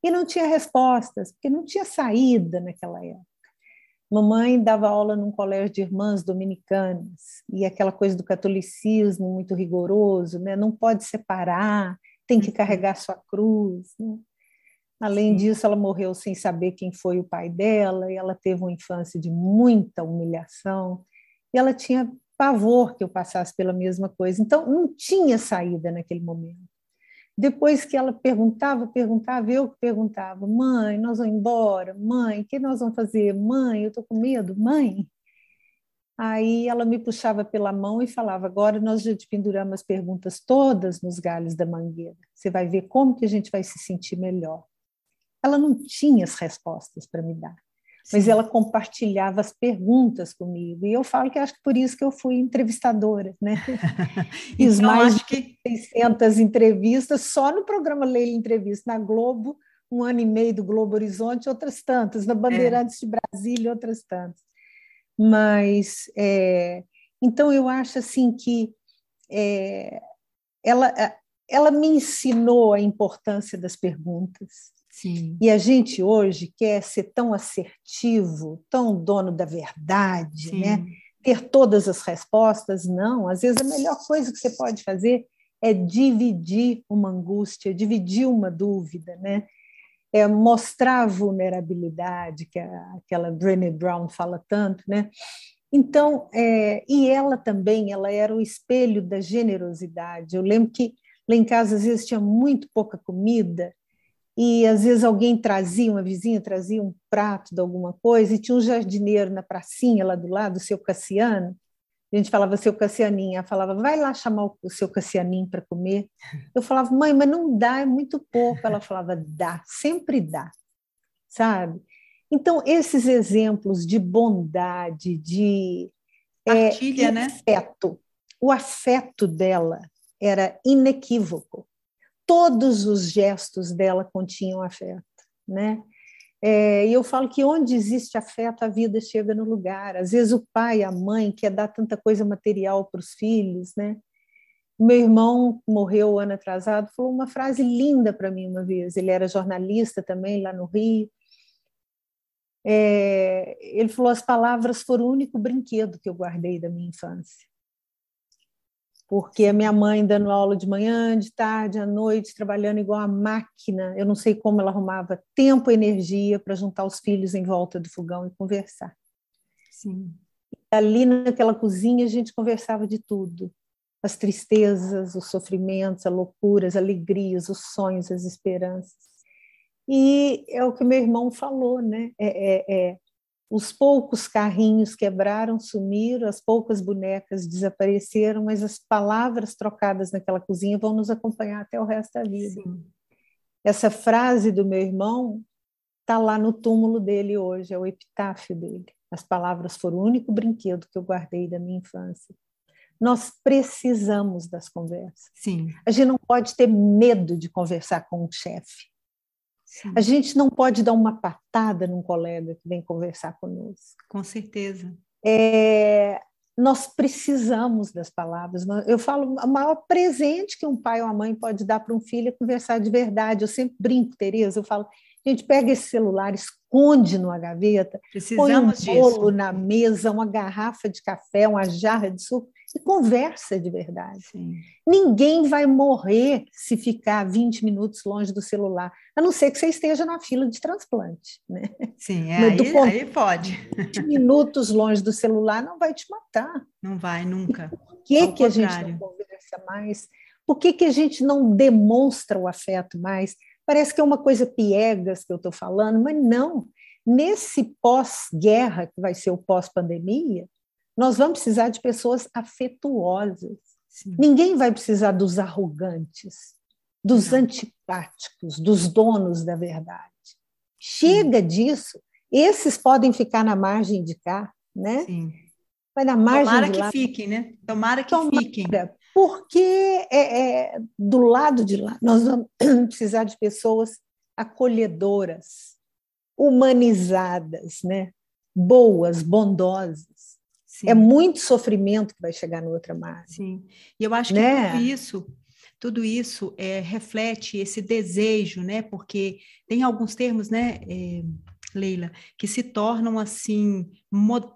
E não tinha respostas, porque não tinha saída naquela época. Mamãe dava aula num colégio de irmãs dominicanas, e aquela coisa do catolicismo muito rigoroso, né? não pode separar, tem que uhum. carregar sua cruz. Né? Além Sim. disso, ela morreu sem saber quem foi o pai dela, e ela teve uma infância de muita humilhação, e ela tinha pavor que eu passasse pela mesma coisa. Então, não tinha saída naquele momento. Depois que ela perguntava, perguntava, eu que perguntava: mãe, nós vamos embora? Mãe, o que nós vamos fazer? Mãe, eu estou com medo, mãe. Aí ela me puxava pela mão e falava: agora nós já te penduramos as perguntas todas nos galhos da mangueira. Você vai ver como que a gente vai se sentir melhor. Ela não tinha as respostas para me dar, Sim. mas ela compartilhava as perguntas comigo. E eu falo que acho que por isso que eu fui entrevistadora, né? Fiz então, mais de que 600 entrevistas só no programa Leila Entrevista na Globo, um ano e meio do Globo Horizonte, outras tantas, na Bandeirantes é. de Brasília, outras tantas. Mas é, então eu acho assim que é, ela ela me ensinou a importância das perguntas. Sim. E a gente hoje quer ser tão assertivo, tão dono da verdade, Sim. né? ter todas as respostas. Não, às vezes a melhor coisa que você pode fazer é dividir uma angústia, dividir uma dúvida, né? É mostrar a vulnerabilidade, que a, aquela Brené Brown fala tanto, né? Então, é, e ela também, ela era o espelho da generosidade. Eu lembro que lá em casa às vezes tinha muito pouca comida e às vezes alguém trazia, uma vizinha trazia um prato de alguma coisa, e tinha um jardineiro na pracinha lá do lado, o seu Cassiano, a gente falava seu Cassianinha, ela falava, vai lá chamar o seu Cassianinho para comer. Eu falava, mãe, mas não dá, é muito pouco. Ela falava, dá, sempre dá. sabe? Então, esses exemplos de bondade, de Partilha, é, né? afeto, o afeto dela era inequívoco. Todos os gestos dela continham afeto, né? É, e eu falo que onde existe afeto, a vida chega no lugar. Às vezes o pai, a mãe quer dar tanta coisa material para os filhos, né? Meu irmão morreu ano atrasado, falou uma frase linda para mim uma vez. Ele era jornalista também lá no Rio. É, ele falou: as palavras foram o único brinquedo que eu guardei da minha infância porque a minha mãe dando aula de manhã, de tarde, à noite, trabalhando igual a máquina. Eu não sei como ela arrumava tempo e energia para juntar os filhos em volta do fogão e conversar. Sim. Ali naquela cozinha a gente conversava de tudo. As tristezas, os sofrimentos, as loucuras, as alegrias, os sonhos, as esperanças. E é o que meu irmão falou, né? É, é, é os poucos carrinhos quebraram, sumiram, as poucas bonecas desapareceram, mas as palavras trocadas naquela cozinha vão nos acompanhar até o resto da vida. Sim. Essa frase do meu irmão está lá no túmulo dele hoje, é o epitáfio dele. As palavras foram o único brinquedo que eu guardei da minha infância. Nós precisamos das conversas. Sim. A gente não pode ter medo de conversar com um chefe. Sim. A gente não pode dar uma patada num colega que vem conversar conosco. Com certeza. É, nós precisamos das palavras. Eu falo, o maior presente que um pai ou uma mãe pode dar para um filho é conversar de verdade. Eu sempre brinco, Tereza, eu falo, a gente pega esse celular, esconde numa gaveta, Precisamos põe um bolo disso. na mesa, uma garrafa de café, uma jarra de suco, e conversa de verdade. Sim. Ninguém vai morrer se ficar 20 minutos longe do celular, a não ser que você esteja na fila de transplante. Né? Sim, é, aí, ponto, aí pode. 20 minutos longe do celular não vai te matar. Não vai, nunca. E por que, que a gente não conversa mais? Por que, que a gente não demonstra o afeto mais? Parece que é uma coisa piegas que eu estou falando, mas não. Nesse pós-guerra, que vai ser o pós-pandemia, nós vamos precisar de pessoas afetuosas. Sim. Ninguém vai precisar dos arrogantes, dos Não. antipáticos, dos donos da verdade. Chega Sim. disso. Esses podem ficar na margem de cá, né? Sim. Vai na margem Tomara que lá. fiquem, né? Tomara que Tomara, fiquem. Porque é, é, do lado de lá nós vamos precisar de pessoas acolhedoras, humanizadas, né? boas, bondosas. Sim. É muito sofrimento que vai chegar no outra margem. Sim. E eu acho que né? tudo isso, tudo isso é, reflete esse desejo, né? Porque tem alguns termos, né? É, Leila, que se tornam assim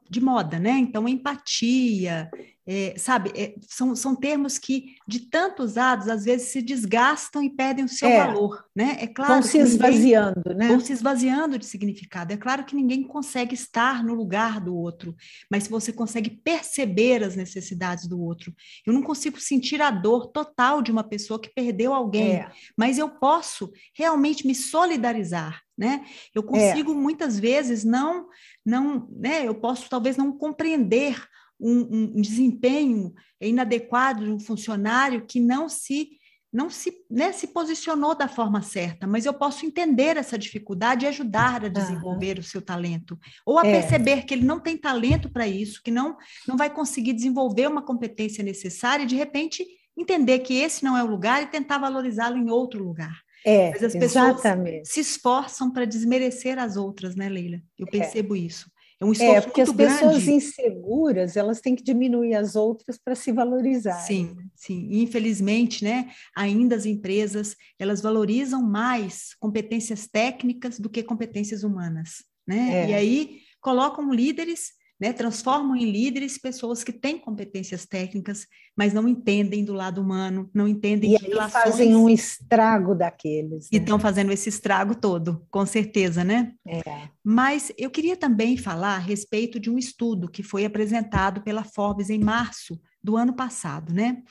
de moda, né? Então, empatia, é, sabe, é, são, são termos que, de tanto usados, às vezes se desgastam e perdem o seu é, valor, né? É claro vão se esvaziando, ninguém, né? Vão se esvaziando de significado. É claro que ninguém consegue estar no lugar do outro, mas se você consegue perceber as necessidades do outro. Eu não consigo sentir a dor total de uma pessoa que perdeu alguém, é. mas eu posso realmente me solidarizar, né? Eu é. consigo muitas vezes não, não, né? Eu posso talvez não compreender um, um desempenho inadequado de um funcionário que não se não se, né, se posicionou da forma certa, mas eu posso entender essa dificuldade e ajudar a desenvolver uhum. o seu talento, ou a é. perceber que ele não tem talento para isso, que não, não vai conseguir desenvolver uma competência necessária e, de repente, entender que esse não é o lugar e tentar valorizá-lo em outro lugar. É, mas as pessoas se esforçam para desmerecer as outras, né, Leila? Eu é. percebo é. isso. É um esforço é, porque as pessoas inseguras, elas têm que diminuir as outras para se valorizar. Sim, sim. E, infelizmente, né, ainda as empresas, elas valorizam mais competências técnicas do que competências humanas, né? É. E aí colocam líderes né, transformam em líderes pessoas que têm competências técnicas, mas não entendem do lado humano, não entendem e de relações. fazem um estrago daqueles. Né? E estão fazendo esse estrago todo, com certeza, né? É. Mas eu queria também falar a respeito de um estudo que foi apresentado pela Forbes em março do ano passado, né?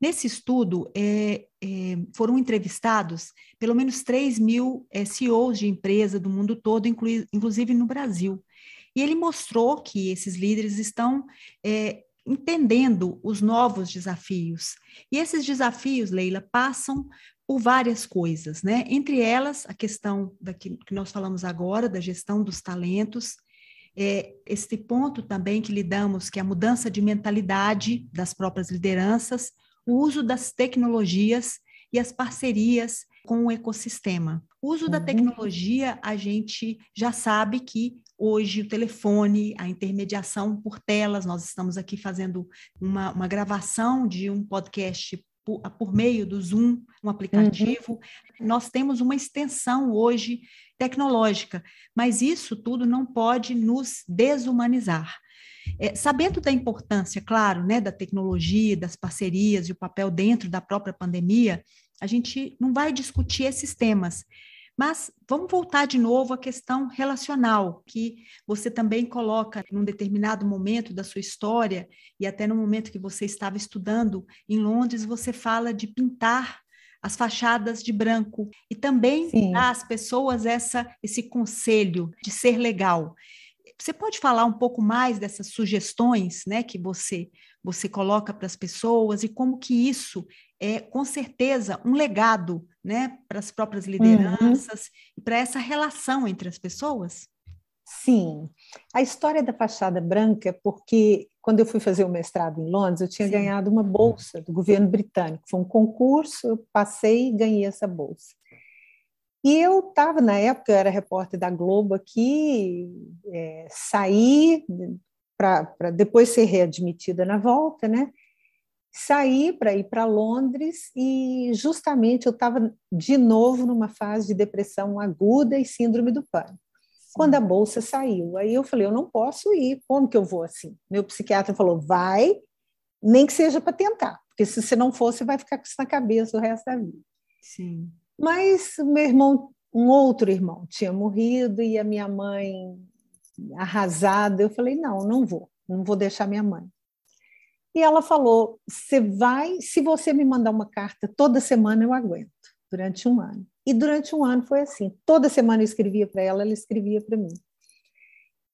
Nesse estudo, é, é, foram entrevistados pelo menos 3 mil é, CEOs de empresa do mundo todo, inclui, inclusive no Brasil. E ele mostrou que esses líderes estão é, entendendo os novos desafios. E esses desafios, Leila, passam por várias coisas, né? Entre elas, a questão daquilo que nós falamos agora, da gestão dos talentos, é, esse ponto também que lidamos, que é a mudança de mentalidade das próprias lideranças, o uso das tecnologias e as parcerias com o ecossistema. O uso uhum. da tecnologia, a gente já sabe que hoje o telefone, a intermediação por telas, nós estamos aqui fazendo uma, uma gravação de um podcast por, por, meio do Zoom, um aplicativo. Uhum. Nós temos uma extensão hoje tecnológica, mas isso tudo não pode nos desumanizar. É, sabendo da importância, claro, né, da tecnologia, das parcerias e o papel dentro da própria pandemia, a gente não vai discutir esses temas. Mas vamos voltar de novo à questão relacional, que você também coloca num determinado momento da sua história, e até no momento que você estava estudando em Londres, você fala de pintar as fachadas de branco e também Sim. dá às pessoas essa, esse conselho de ser legal. Você pode falar um pouco mais dessas sugestões, né, que você você coloca para as pessoas e como que isso é com certeza um legado, né, para as próprias uhum. lideranças uhum. e para essa relação entre as pessoas? Sim. A história da fachada branca é porque quando eu fui fazer o mestrado em Londres, eu tinha Sim. ganhado uma bolsa do governo britânico. Foi um concurso, eu passei e ganhei essa bolsa. E eu estava, na época, eu era repórter da Globo aqui, é, saí para depois ser readmitida na volta, né? Saí para ir para Londres e justamente eu estava de novo numa fase de depressão aguda e síndrome do pânico. Quando a bolsa saiu, aí eu falei, eu não posso ir, como que eu vou assim? Meu psiquiatra falou, vai, nem que seja para tentar, porque se você não for, você vai ficar com isso na cabeça o resto da vida. Sim. Mas meu irmão, um outro irmão, tinha morrido e a minha mãe arrasada. Eu falei: não, não vou, não vou deixar minha mãe. E ela falou: você vai, se você me mandar uma carta toda semana, eu aguento, durante um ano. E durante um ano foi assim: toda semana eu escrevia para ela, ela escrevia para mim.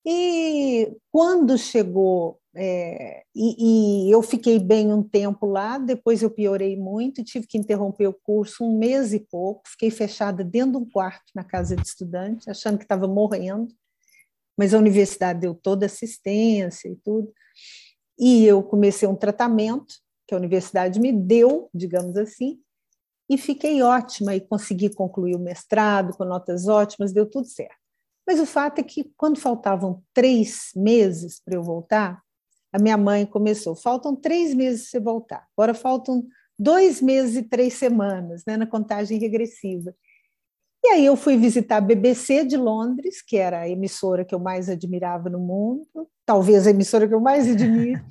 E quando chegou, é, e, e, eu fiquei bem um tempo lá, depois eu piorei muito, tive que interromper o curso um mês e pouco, fiquei fechada dentro de um quarto na casa de estudante, achando que estava morrendo mas a universidade deu toda assistência e tudo. E eu comecei um tratamento que a universidade me deu, digamos assim, e fiquei ótima e consegui concluir o mestrado com notas ótimas, deu tudo certo. Mas o fato é que, quando faltavam três meses para eu voltar, a minha mãe começou: faltam três meses para você voltar, agora faltam dois meses e três semanas, né, na contagem regressiva. E aí eu fui visitar a BBC de Londres, que era a emissora que eu mais admirava no mundo, talvez a emissora que eu mais admiro,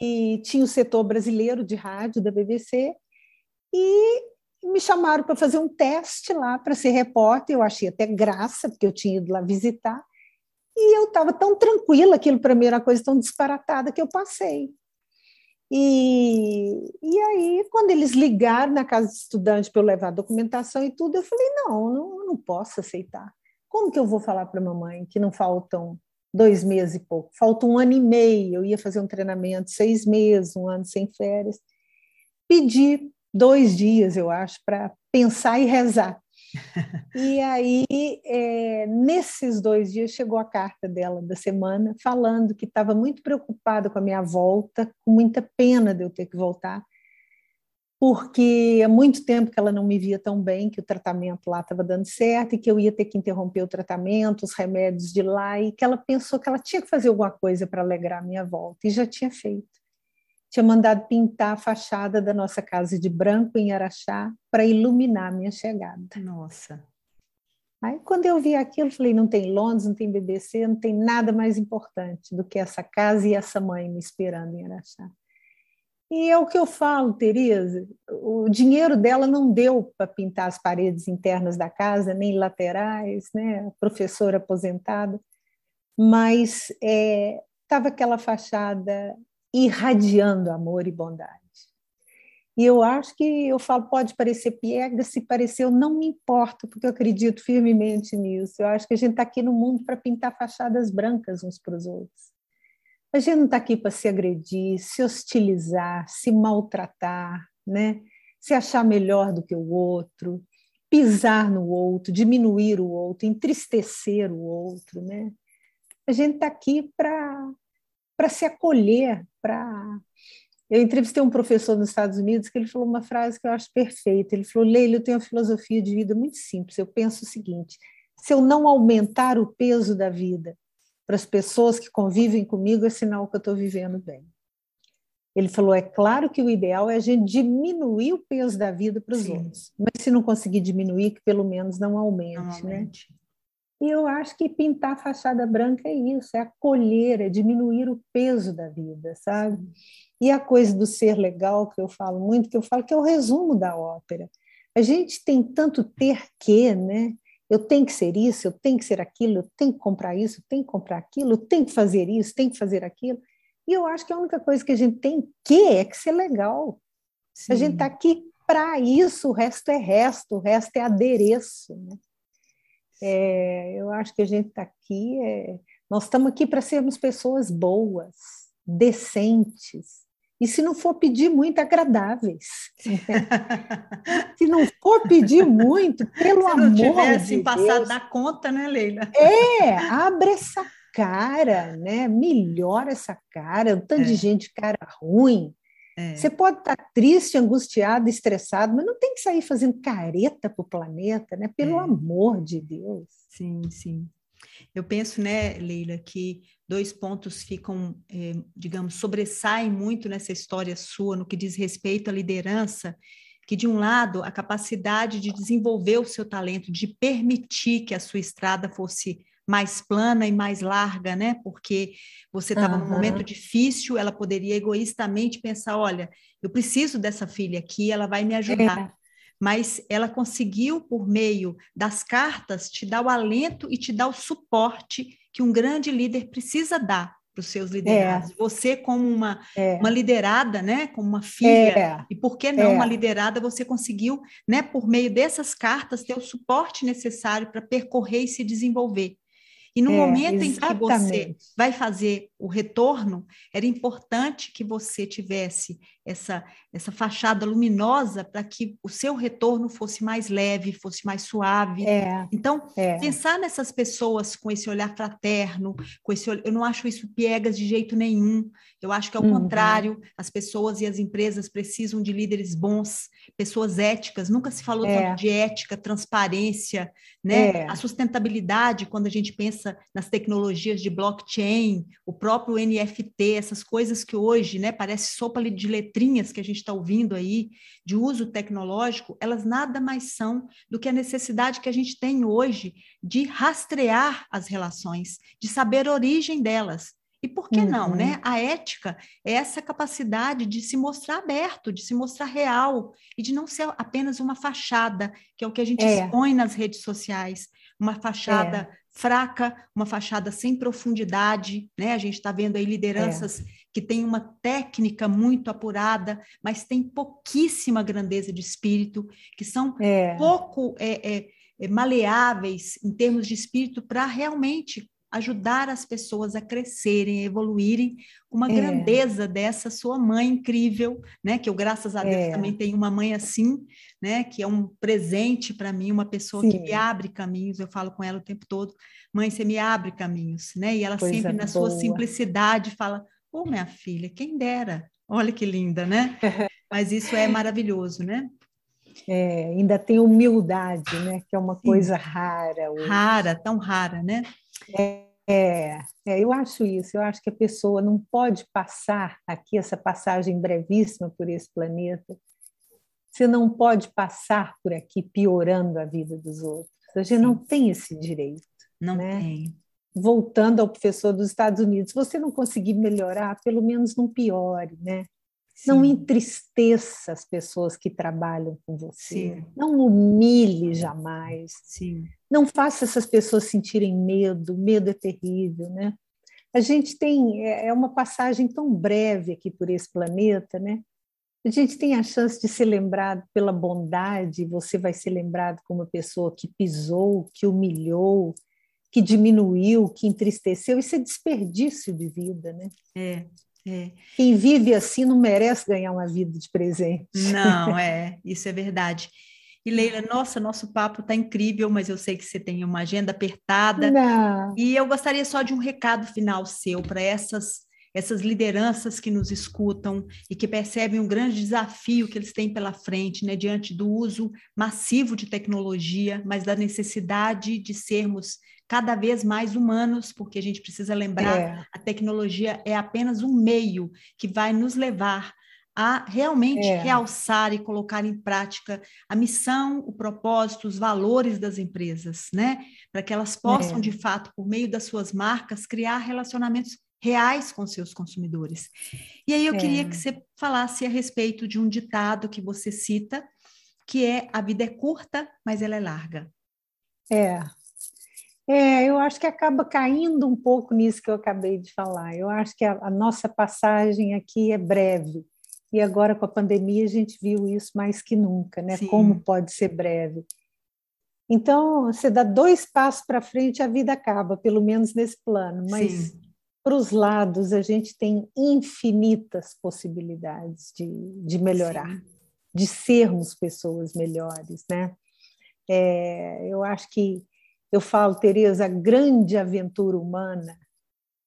e, e tinha o setor brasileiro de rádio da BBC, e me chamaram para fazer um teste lá para ser repórter, eu achei até graça, porque eu tinha ido lá visitar, e eu estava tão tranquila, aquilo para mim era uma coisa tão disparatada que eu passei. E, e aí, quando eles ligaram na casa de estudante para eu levar a documentação e tudo, eu falei: não, não, não posso aceitar. Como que eu vou falar para a mamãe que não faltam dois meses e pouco? Falta um ano e meio. Eu ia fazer um treinamento seis meses, um ano sem férias. Pedi dois dias, eu acho, para pensar e rezar e aí, é, nesses dois dias, chegou a carta dela da semana, falando que estava muito preocupada com a minha volta, com muita pena de eu ter que voltar, porque há muito tempo que ela não me via tão bem, que o tratamento lá estava dando certo e que eu ia ter que interromper o tratamento, os remédios de lá, e que ela pensou que ela tinha que fazer alguma coisa para alegrar a minha volta, e já tinha feito tinha mandado pintar a fachada da nossa casa de branco em Araxá para iluminar a minha chegada. Nossa. Aí, quando eu vi aquilo, falei: não tem Londres, não tem BBC, não tem nada mais importante do que essa casa e essa mãe me esperando em Araxá. E é o que eu falo, Tereza: o dinheiro dela não deu para pintar as paredes internas da casa, nem laterais, né? professora aposentada, mas estava é, aquela fachada irradiando amor e bondade. E eu acho que eu falo, pode parecer piega, se parecer, eu não me importo, porque eu acredito firmemente nisso. Eu acho que a gente está aqui no mundo para pintar fachadas brancas uns para os outros. A gente não está aqui para se agredir, se hostilizar, se maltratar, né? se achar melhor do que o outro, pisar no outro, diminuir o outro, entristecer o outro, né? A gente está aqui para se acolher, para eu entrevistei um professor nos Estados Unidos que ele falou uma frase que eu acho perfeita. Ele falou: Leila, eu tenho uma filosofia de vida muito simples. Eu penso o seguinte: se eu não aumentar o peso da vida para as pessoas que convivem comigo, é sinal que eu estou vivendo bem. Ele falou: é claro que o ideal é a gente diminuir o peso da vida para os outros, mas se não conseguir diminuir, que pelo menos não aumente, não aumente. né? E eu acho que pintar a fachada branca é isso, é acolher, é diminuir o peso da vida, sabe? E a coisa do ser legal, que eu falo muito, que eu falo que é o resumo da ópera. A gente tem tanto ter que, né? Eu tenho que ser isso, eu tenho que ser aquilo, eu tenho que comprar isso, eu tenho que comprar aquilo, eu tenho que fazer isso, tenho que fazer aquilo. E eu acho que a única coisa que a gente tem que é que ser legal. Sim. A gente está aqui para isso, o resto é resto, o resto é adereço. Né? É, eu acho que a gente está aqui, é, nós estamos aqui para sermos pessoas boas, decentes, e se não for pedir muito, agradáveis. se não for pedir muito, pelo se amor de assim, passado da conta, né, Leila? É, abre essa cara, né? Melhora essa cara, um tanto é. de gente cara ruim. É. Você pode estar triste, angustiado, estressado, mas não tem que sair fazendo careta para o planeta, né? Pelo é. amor de Deus. Sim, sim. Eu penso, né, Leila, que dois pontos ficam, é, digamos, sobressaem muito nessa história sua no que diz respeito à liderança, que de um lado a capacidade de desenvolver o seu talento, de permitir que a sua estrada fosse mais plana e mais larga, né? Porque você estava uhum. num momento difícil, ela poderia egoístamente pensar: olha, eu preciso dessa filha aqui, ela vai me ajudar. É. Mas ela conseguiu, por meio das cartas, te dar o alento e te dar o suporte que um grande líder precisa dar para os seus liderados. É. Você, como uma, é. uma liderada, né? como uma filha, é. e por que não uma é. liderada, você conseguiu, né, por meio dessas cartas, ter o suporte necessário para percorrer e se desenvolver. E no é, momento exatamente. em que você vai fazer o retorno, era importante que você tivesse essa, essa fachada luminosa para que o seu retorno fosse mais leve, fosse mais suave. É, então, é. pensar nessas pessoas com esse olhar fraterno, com esse eu não acho isso piegas de jeito nenhum. Eu acho que ao uhum. contrário, as pessoas e as empresas precisam de líderes bons, pessoas éticas. Nunca se falou é. tanto de ética, transparência, né? É. A sustentabilidade quando a gente pensa nas tecnologias de blockchain, o próprio NFT, essas coisas que hoje, né, parece sopa de letrinhas que a gente está ouvindo aí, de uso tecnológico, elas nada mais são do que a necessidade que a gente tem hoje de rastrear as relações, de saber a origem delas. E por que uhum. não, né? A ética é essa capacidade de se mostrar aberto, de se mostrar real e de não ser apenas uma fachada, que é o que a gente é. expõe nas redes sociais, uma fachada é. Fraca, uma fachada sem profundidade, né? A gente está vendo aí lideranças é. que têm uma técnica muito apurada, mas têm pouquíssima grandeza de espírito, que são é. pouco é, é, é, maleáveis em termos de espírito para realmente ajudar as pessoas a crescerem, a evoluírem, uma é. grandeza dessa sua mãe incrível, né? Que eu, graças a Deus, também tenho uma mãe assim, né? Que é um presente para mim, uma pessoa Sim. que me abre caminhos. Eu falo com ela o tempo todo, mãe, você me abre caminhos, né? E ela Coisa sempre, na boa. sua simplicidade, fala: Ô, oh, minha filha, quem dera, olha que linda, né? Mas isso é maravilhoso, né? É, ainda tem humildade, né? Que é uma Sim. coisa rara. Hoje. Rara, tão rara, né? É, é, é, eu acho isso. Eu acho que a pessoa não pode passar aqui essa passagem brevíssima por esse planeta. Você não pode passar por aqui piorando a vida dos outros. A gente Sim. não tem esse direito. Não né? tem. Voltando ao professor dos Estados Unidos, se você não conseguir melhorar, pelo menos não piore, né? Sim. Não entristeça as pessoas que trabalham com você. Sim. Não humilhe jamais. Sim. Não faça essas pessoas sentirem medo. Medo é terrível, né? A gente tem é, é uma passagem tão breve aqui por esse planeta, né? A gente tem a chance de ser lembrado pela bondade. Você vai ser lembrado como uma pessoa que pisou, que humilhou, que diminuiu, que entristeceu. Isso é desperdício de vida, né? É. É. Quem vive assim não merece ganhar uma vida de presente. Não, é, isso é verdade. E Leila, nossa, nosso papo está incrível, mas eu sei que você tem uma agenda apertada. Não. E eu gostaria só de um recado final seu para essas essas lideranças que nos escutam e que percebem um grande desafio que eles têm pela frente, né, diante do uso massivo de tecnologia, mas da necessidade de sermos cada vez mais humanos, porque a gente precisa lembrar, é. a tecnologia é apenas um meio que vai nos levar a realmente é. realçar e colocar em prática a missão, o propósito, os valores das empresas, né? Para que elas possam, é. de fato, por meio das suas marcas, criar relacionamentos reais com seus consumidores. E aí eu é. queria que você falasse a respeito de um ditado que você cita, que é a vida é curta, mas ela é larga. É. É, eu acho que acaba caindo um pouco nisso que eu acabei de falar. Eu acho que a, a nossa passagem aqui é breve. E agora com a pandemia a gente viu isso mais que nunca, né? Sim. Como pode ser breve. Então, você dá dois passos para frente, a vida acaba, pelo menos nesse plano. Mas Sim para os lados, a gente tem infinitas possibilidades de, de melhorar, Sim. de sermos pessoas melhores, né? É, eu acho que eu falo, Tereza, a grande aventura humana.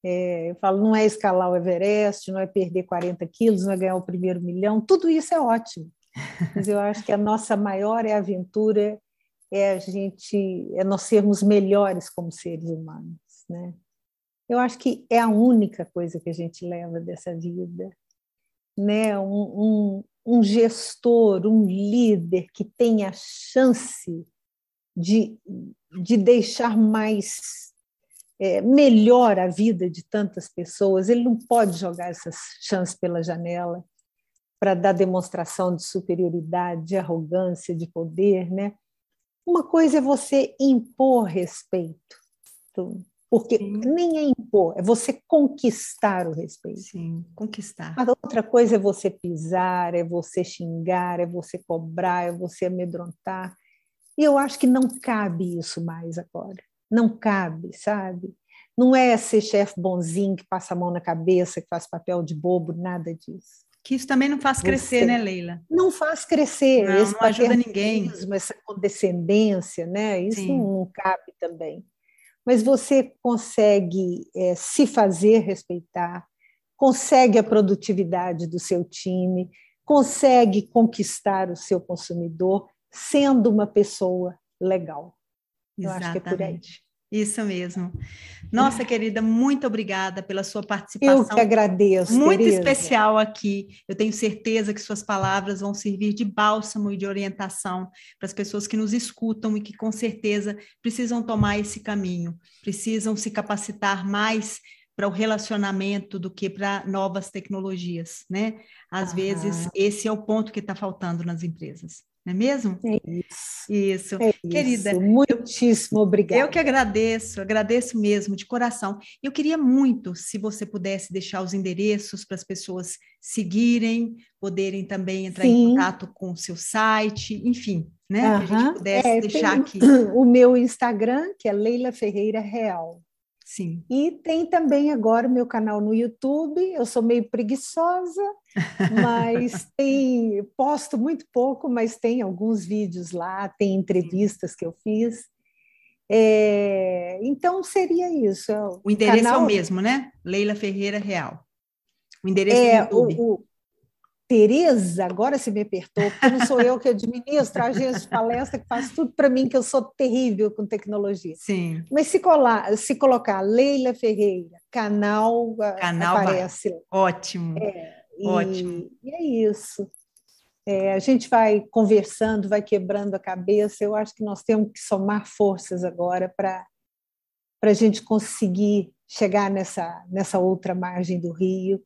É, eu falo, não é escalar o Everest, não é perder 40 quilos, não é ganhar o primeiro milhão, tudo isso é ótimo. Mas eu acho que a nossa maior aventura é a gente, é nós sermos melhores como seres humanos, né? Eu acho que é a única coisa que a gente leva dessa vida, né? Um, um, um gestor, um líder que tem a chance de, de deixar mais é, melhor a vida de tantas pessoas, ele não pode jogar essas chances pela janela para dar demonstração de superioridade, de arrogância, de poder, né? Uma coisa é você impor respeito. Porque Sim. nem é impor, é você conquistar o respeito. Sim, conquistar. A outra coisa é você pisar, é você xingar, é você cobrar, é você amedrontar. E eu acho que não cabe isso mais agora. Não cabe, sabe? Não é ser chefe bonzinho que passa a mão na cabeça, que faz papel de bobo, nada disso. Que isso também não faz crescer, você... né, Leila? Não faz crescer. Não, não ajuda ninguém. Essa condescendência, né? Isso Sim. não cabe também mas você consegue é, se fazer respeitar, consegue a produtividade do seu time, consegue conquistar o seu consumidor sendo uma pessoa legal. Eu Exatamente. acho que é por aí. Isso mesmo. Nossa, querida, muito obrigada pela sua participação. Eu que agradeço. Muito Tereza. especial aqui. Eu tenho certeza que suas palavras vão servir de bálsamo e de orientação para as pessoas que nos escutam e que, com certeza, precisam tomar esse caminho, precisam se capacitar mais para o relacionamento do que para novas tecnologias, né? Às vezes, esse é o ponto que está faltando nas empresas não é mesmo? É isso. Isso. É Querida, isso. muitíssimo obrigada. Eu que agradeço, agradeço mesmo, de coração. Eu queria muito, se você pudesse deixar os endereços para as pessoas seguirem, poderem também entrar Sim. em contato com o seu site, enfim, né? Uhum. Que a gente pudesse é, deixar aqui. O meu Instagram, que é Leila Ferreira Real. Sim. E tem também agora o meu canal no YouTube. Eu sou meio preguiçosa, mas tem posto muito pouco, mas tem alguns vídeos lá, tem entrevistas que eu fiz. É, então seria isso. É o endereço canal... é o mesmo, né? Leila Ferreira Real. O endereço é, do YouTube. O, o, Tereza, agora se me apertou, porque não sou eu que administro a agência de palestra, que faz tudo para mim, que eu sou terrível com tecnologia. Sim. Mas se, colar, se colocar Leila Ferreira, canal, canal aparece. Vai. Ótimo. É, Ótimo. E é isso. É, a gente vai conversando, vai quebrando a cabeça. Eu acho que nós temos que somar forças agora para a gente conseguir chegar nessa, nessa outra margem do rio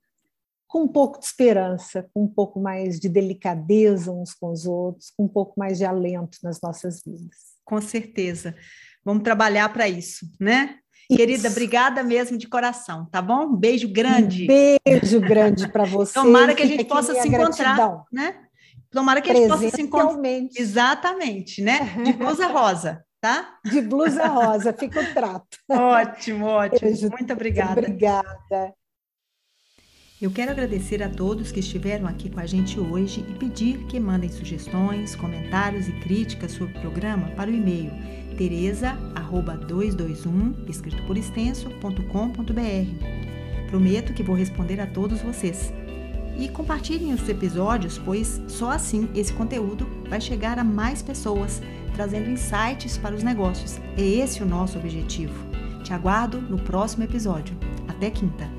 com um pouco de esperança, com um pouco mais de delicadeza uns com os outros, com um pouco mais de alento nas nossas vidas. Com certeza. Vamos trabalhar para isso, né? Isso. Querida, obrigada mesmo de coração, tá bom? Um beijo grande. Um beijo grande para você. Tomara que a gente possa se encontrar, gratidão. né? Tomara que a gente possa se encontrar. Exatamente, né? De blusa rosa, tá? De blusa rosa, fica o trato. Ótimo, ótimo. Beijo. Muito obrigada. Obrigada. Eu quero agradecer a todos que estiveram aqui com a gente hoje e pedir que mandem sugestões, comentários e críticas sobre o programa para o e-mail tereza@221 escrito por extenso.com.br. Prometo que vou responder a todos vocês. E compartilhem os episódios, pois só assim esse conteúdo vai chegar a mais pessoas, trazendo insights para os negócios. É esse o nosso objetivo. Te aguardo no próximo episódio. Até quinta!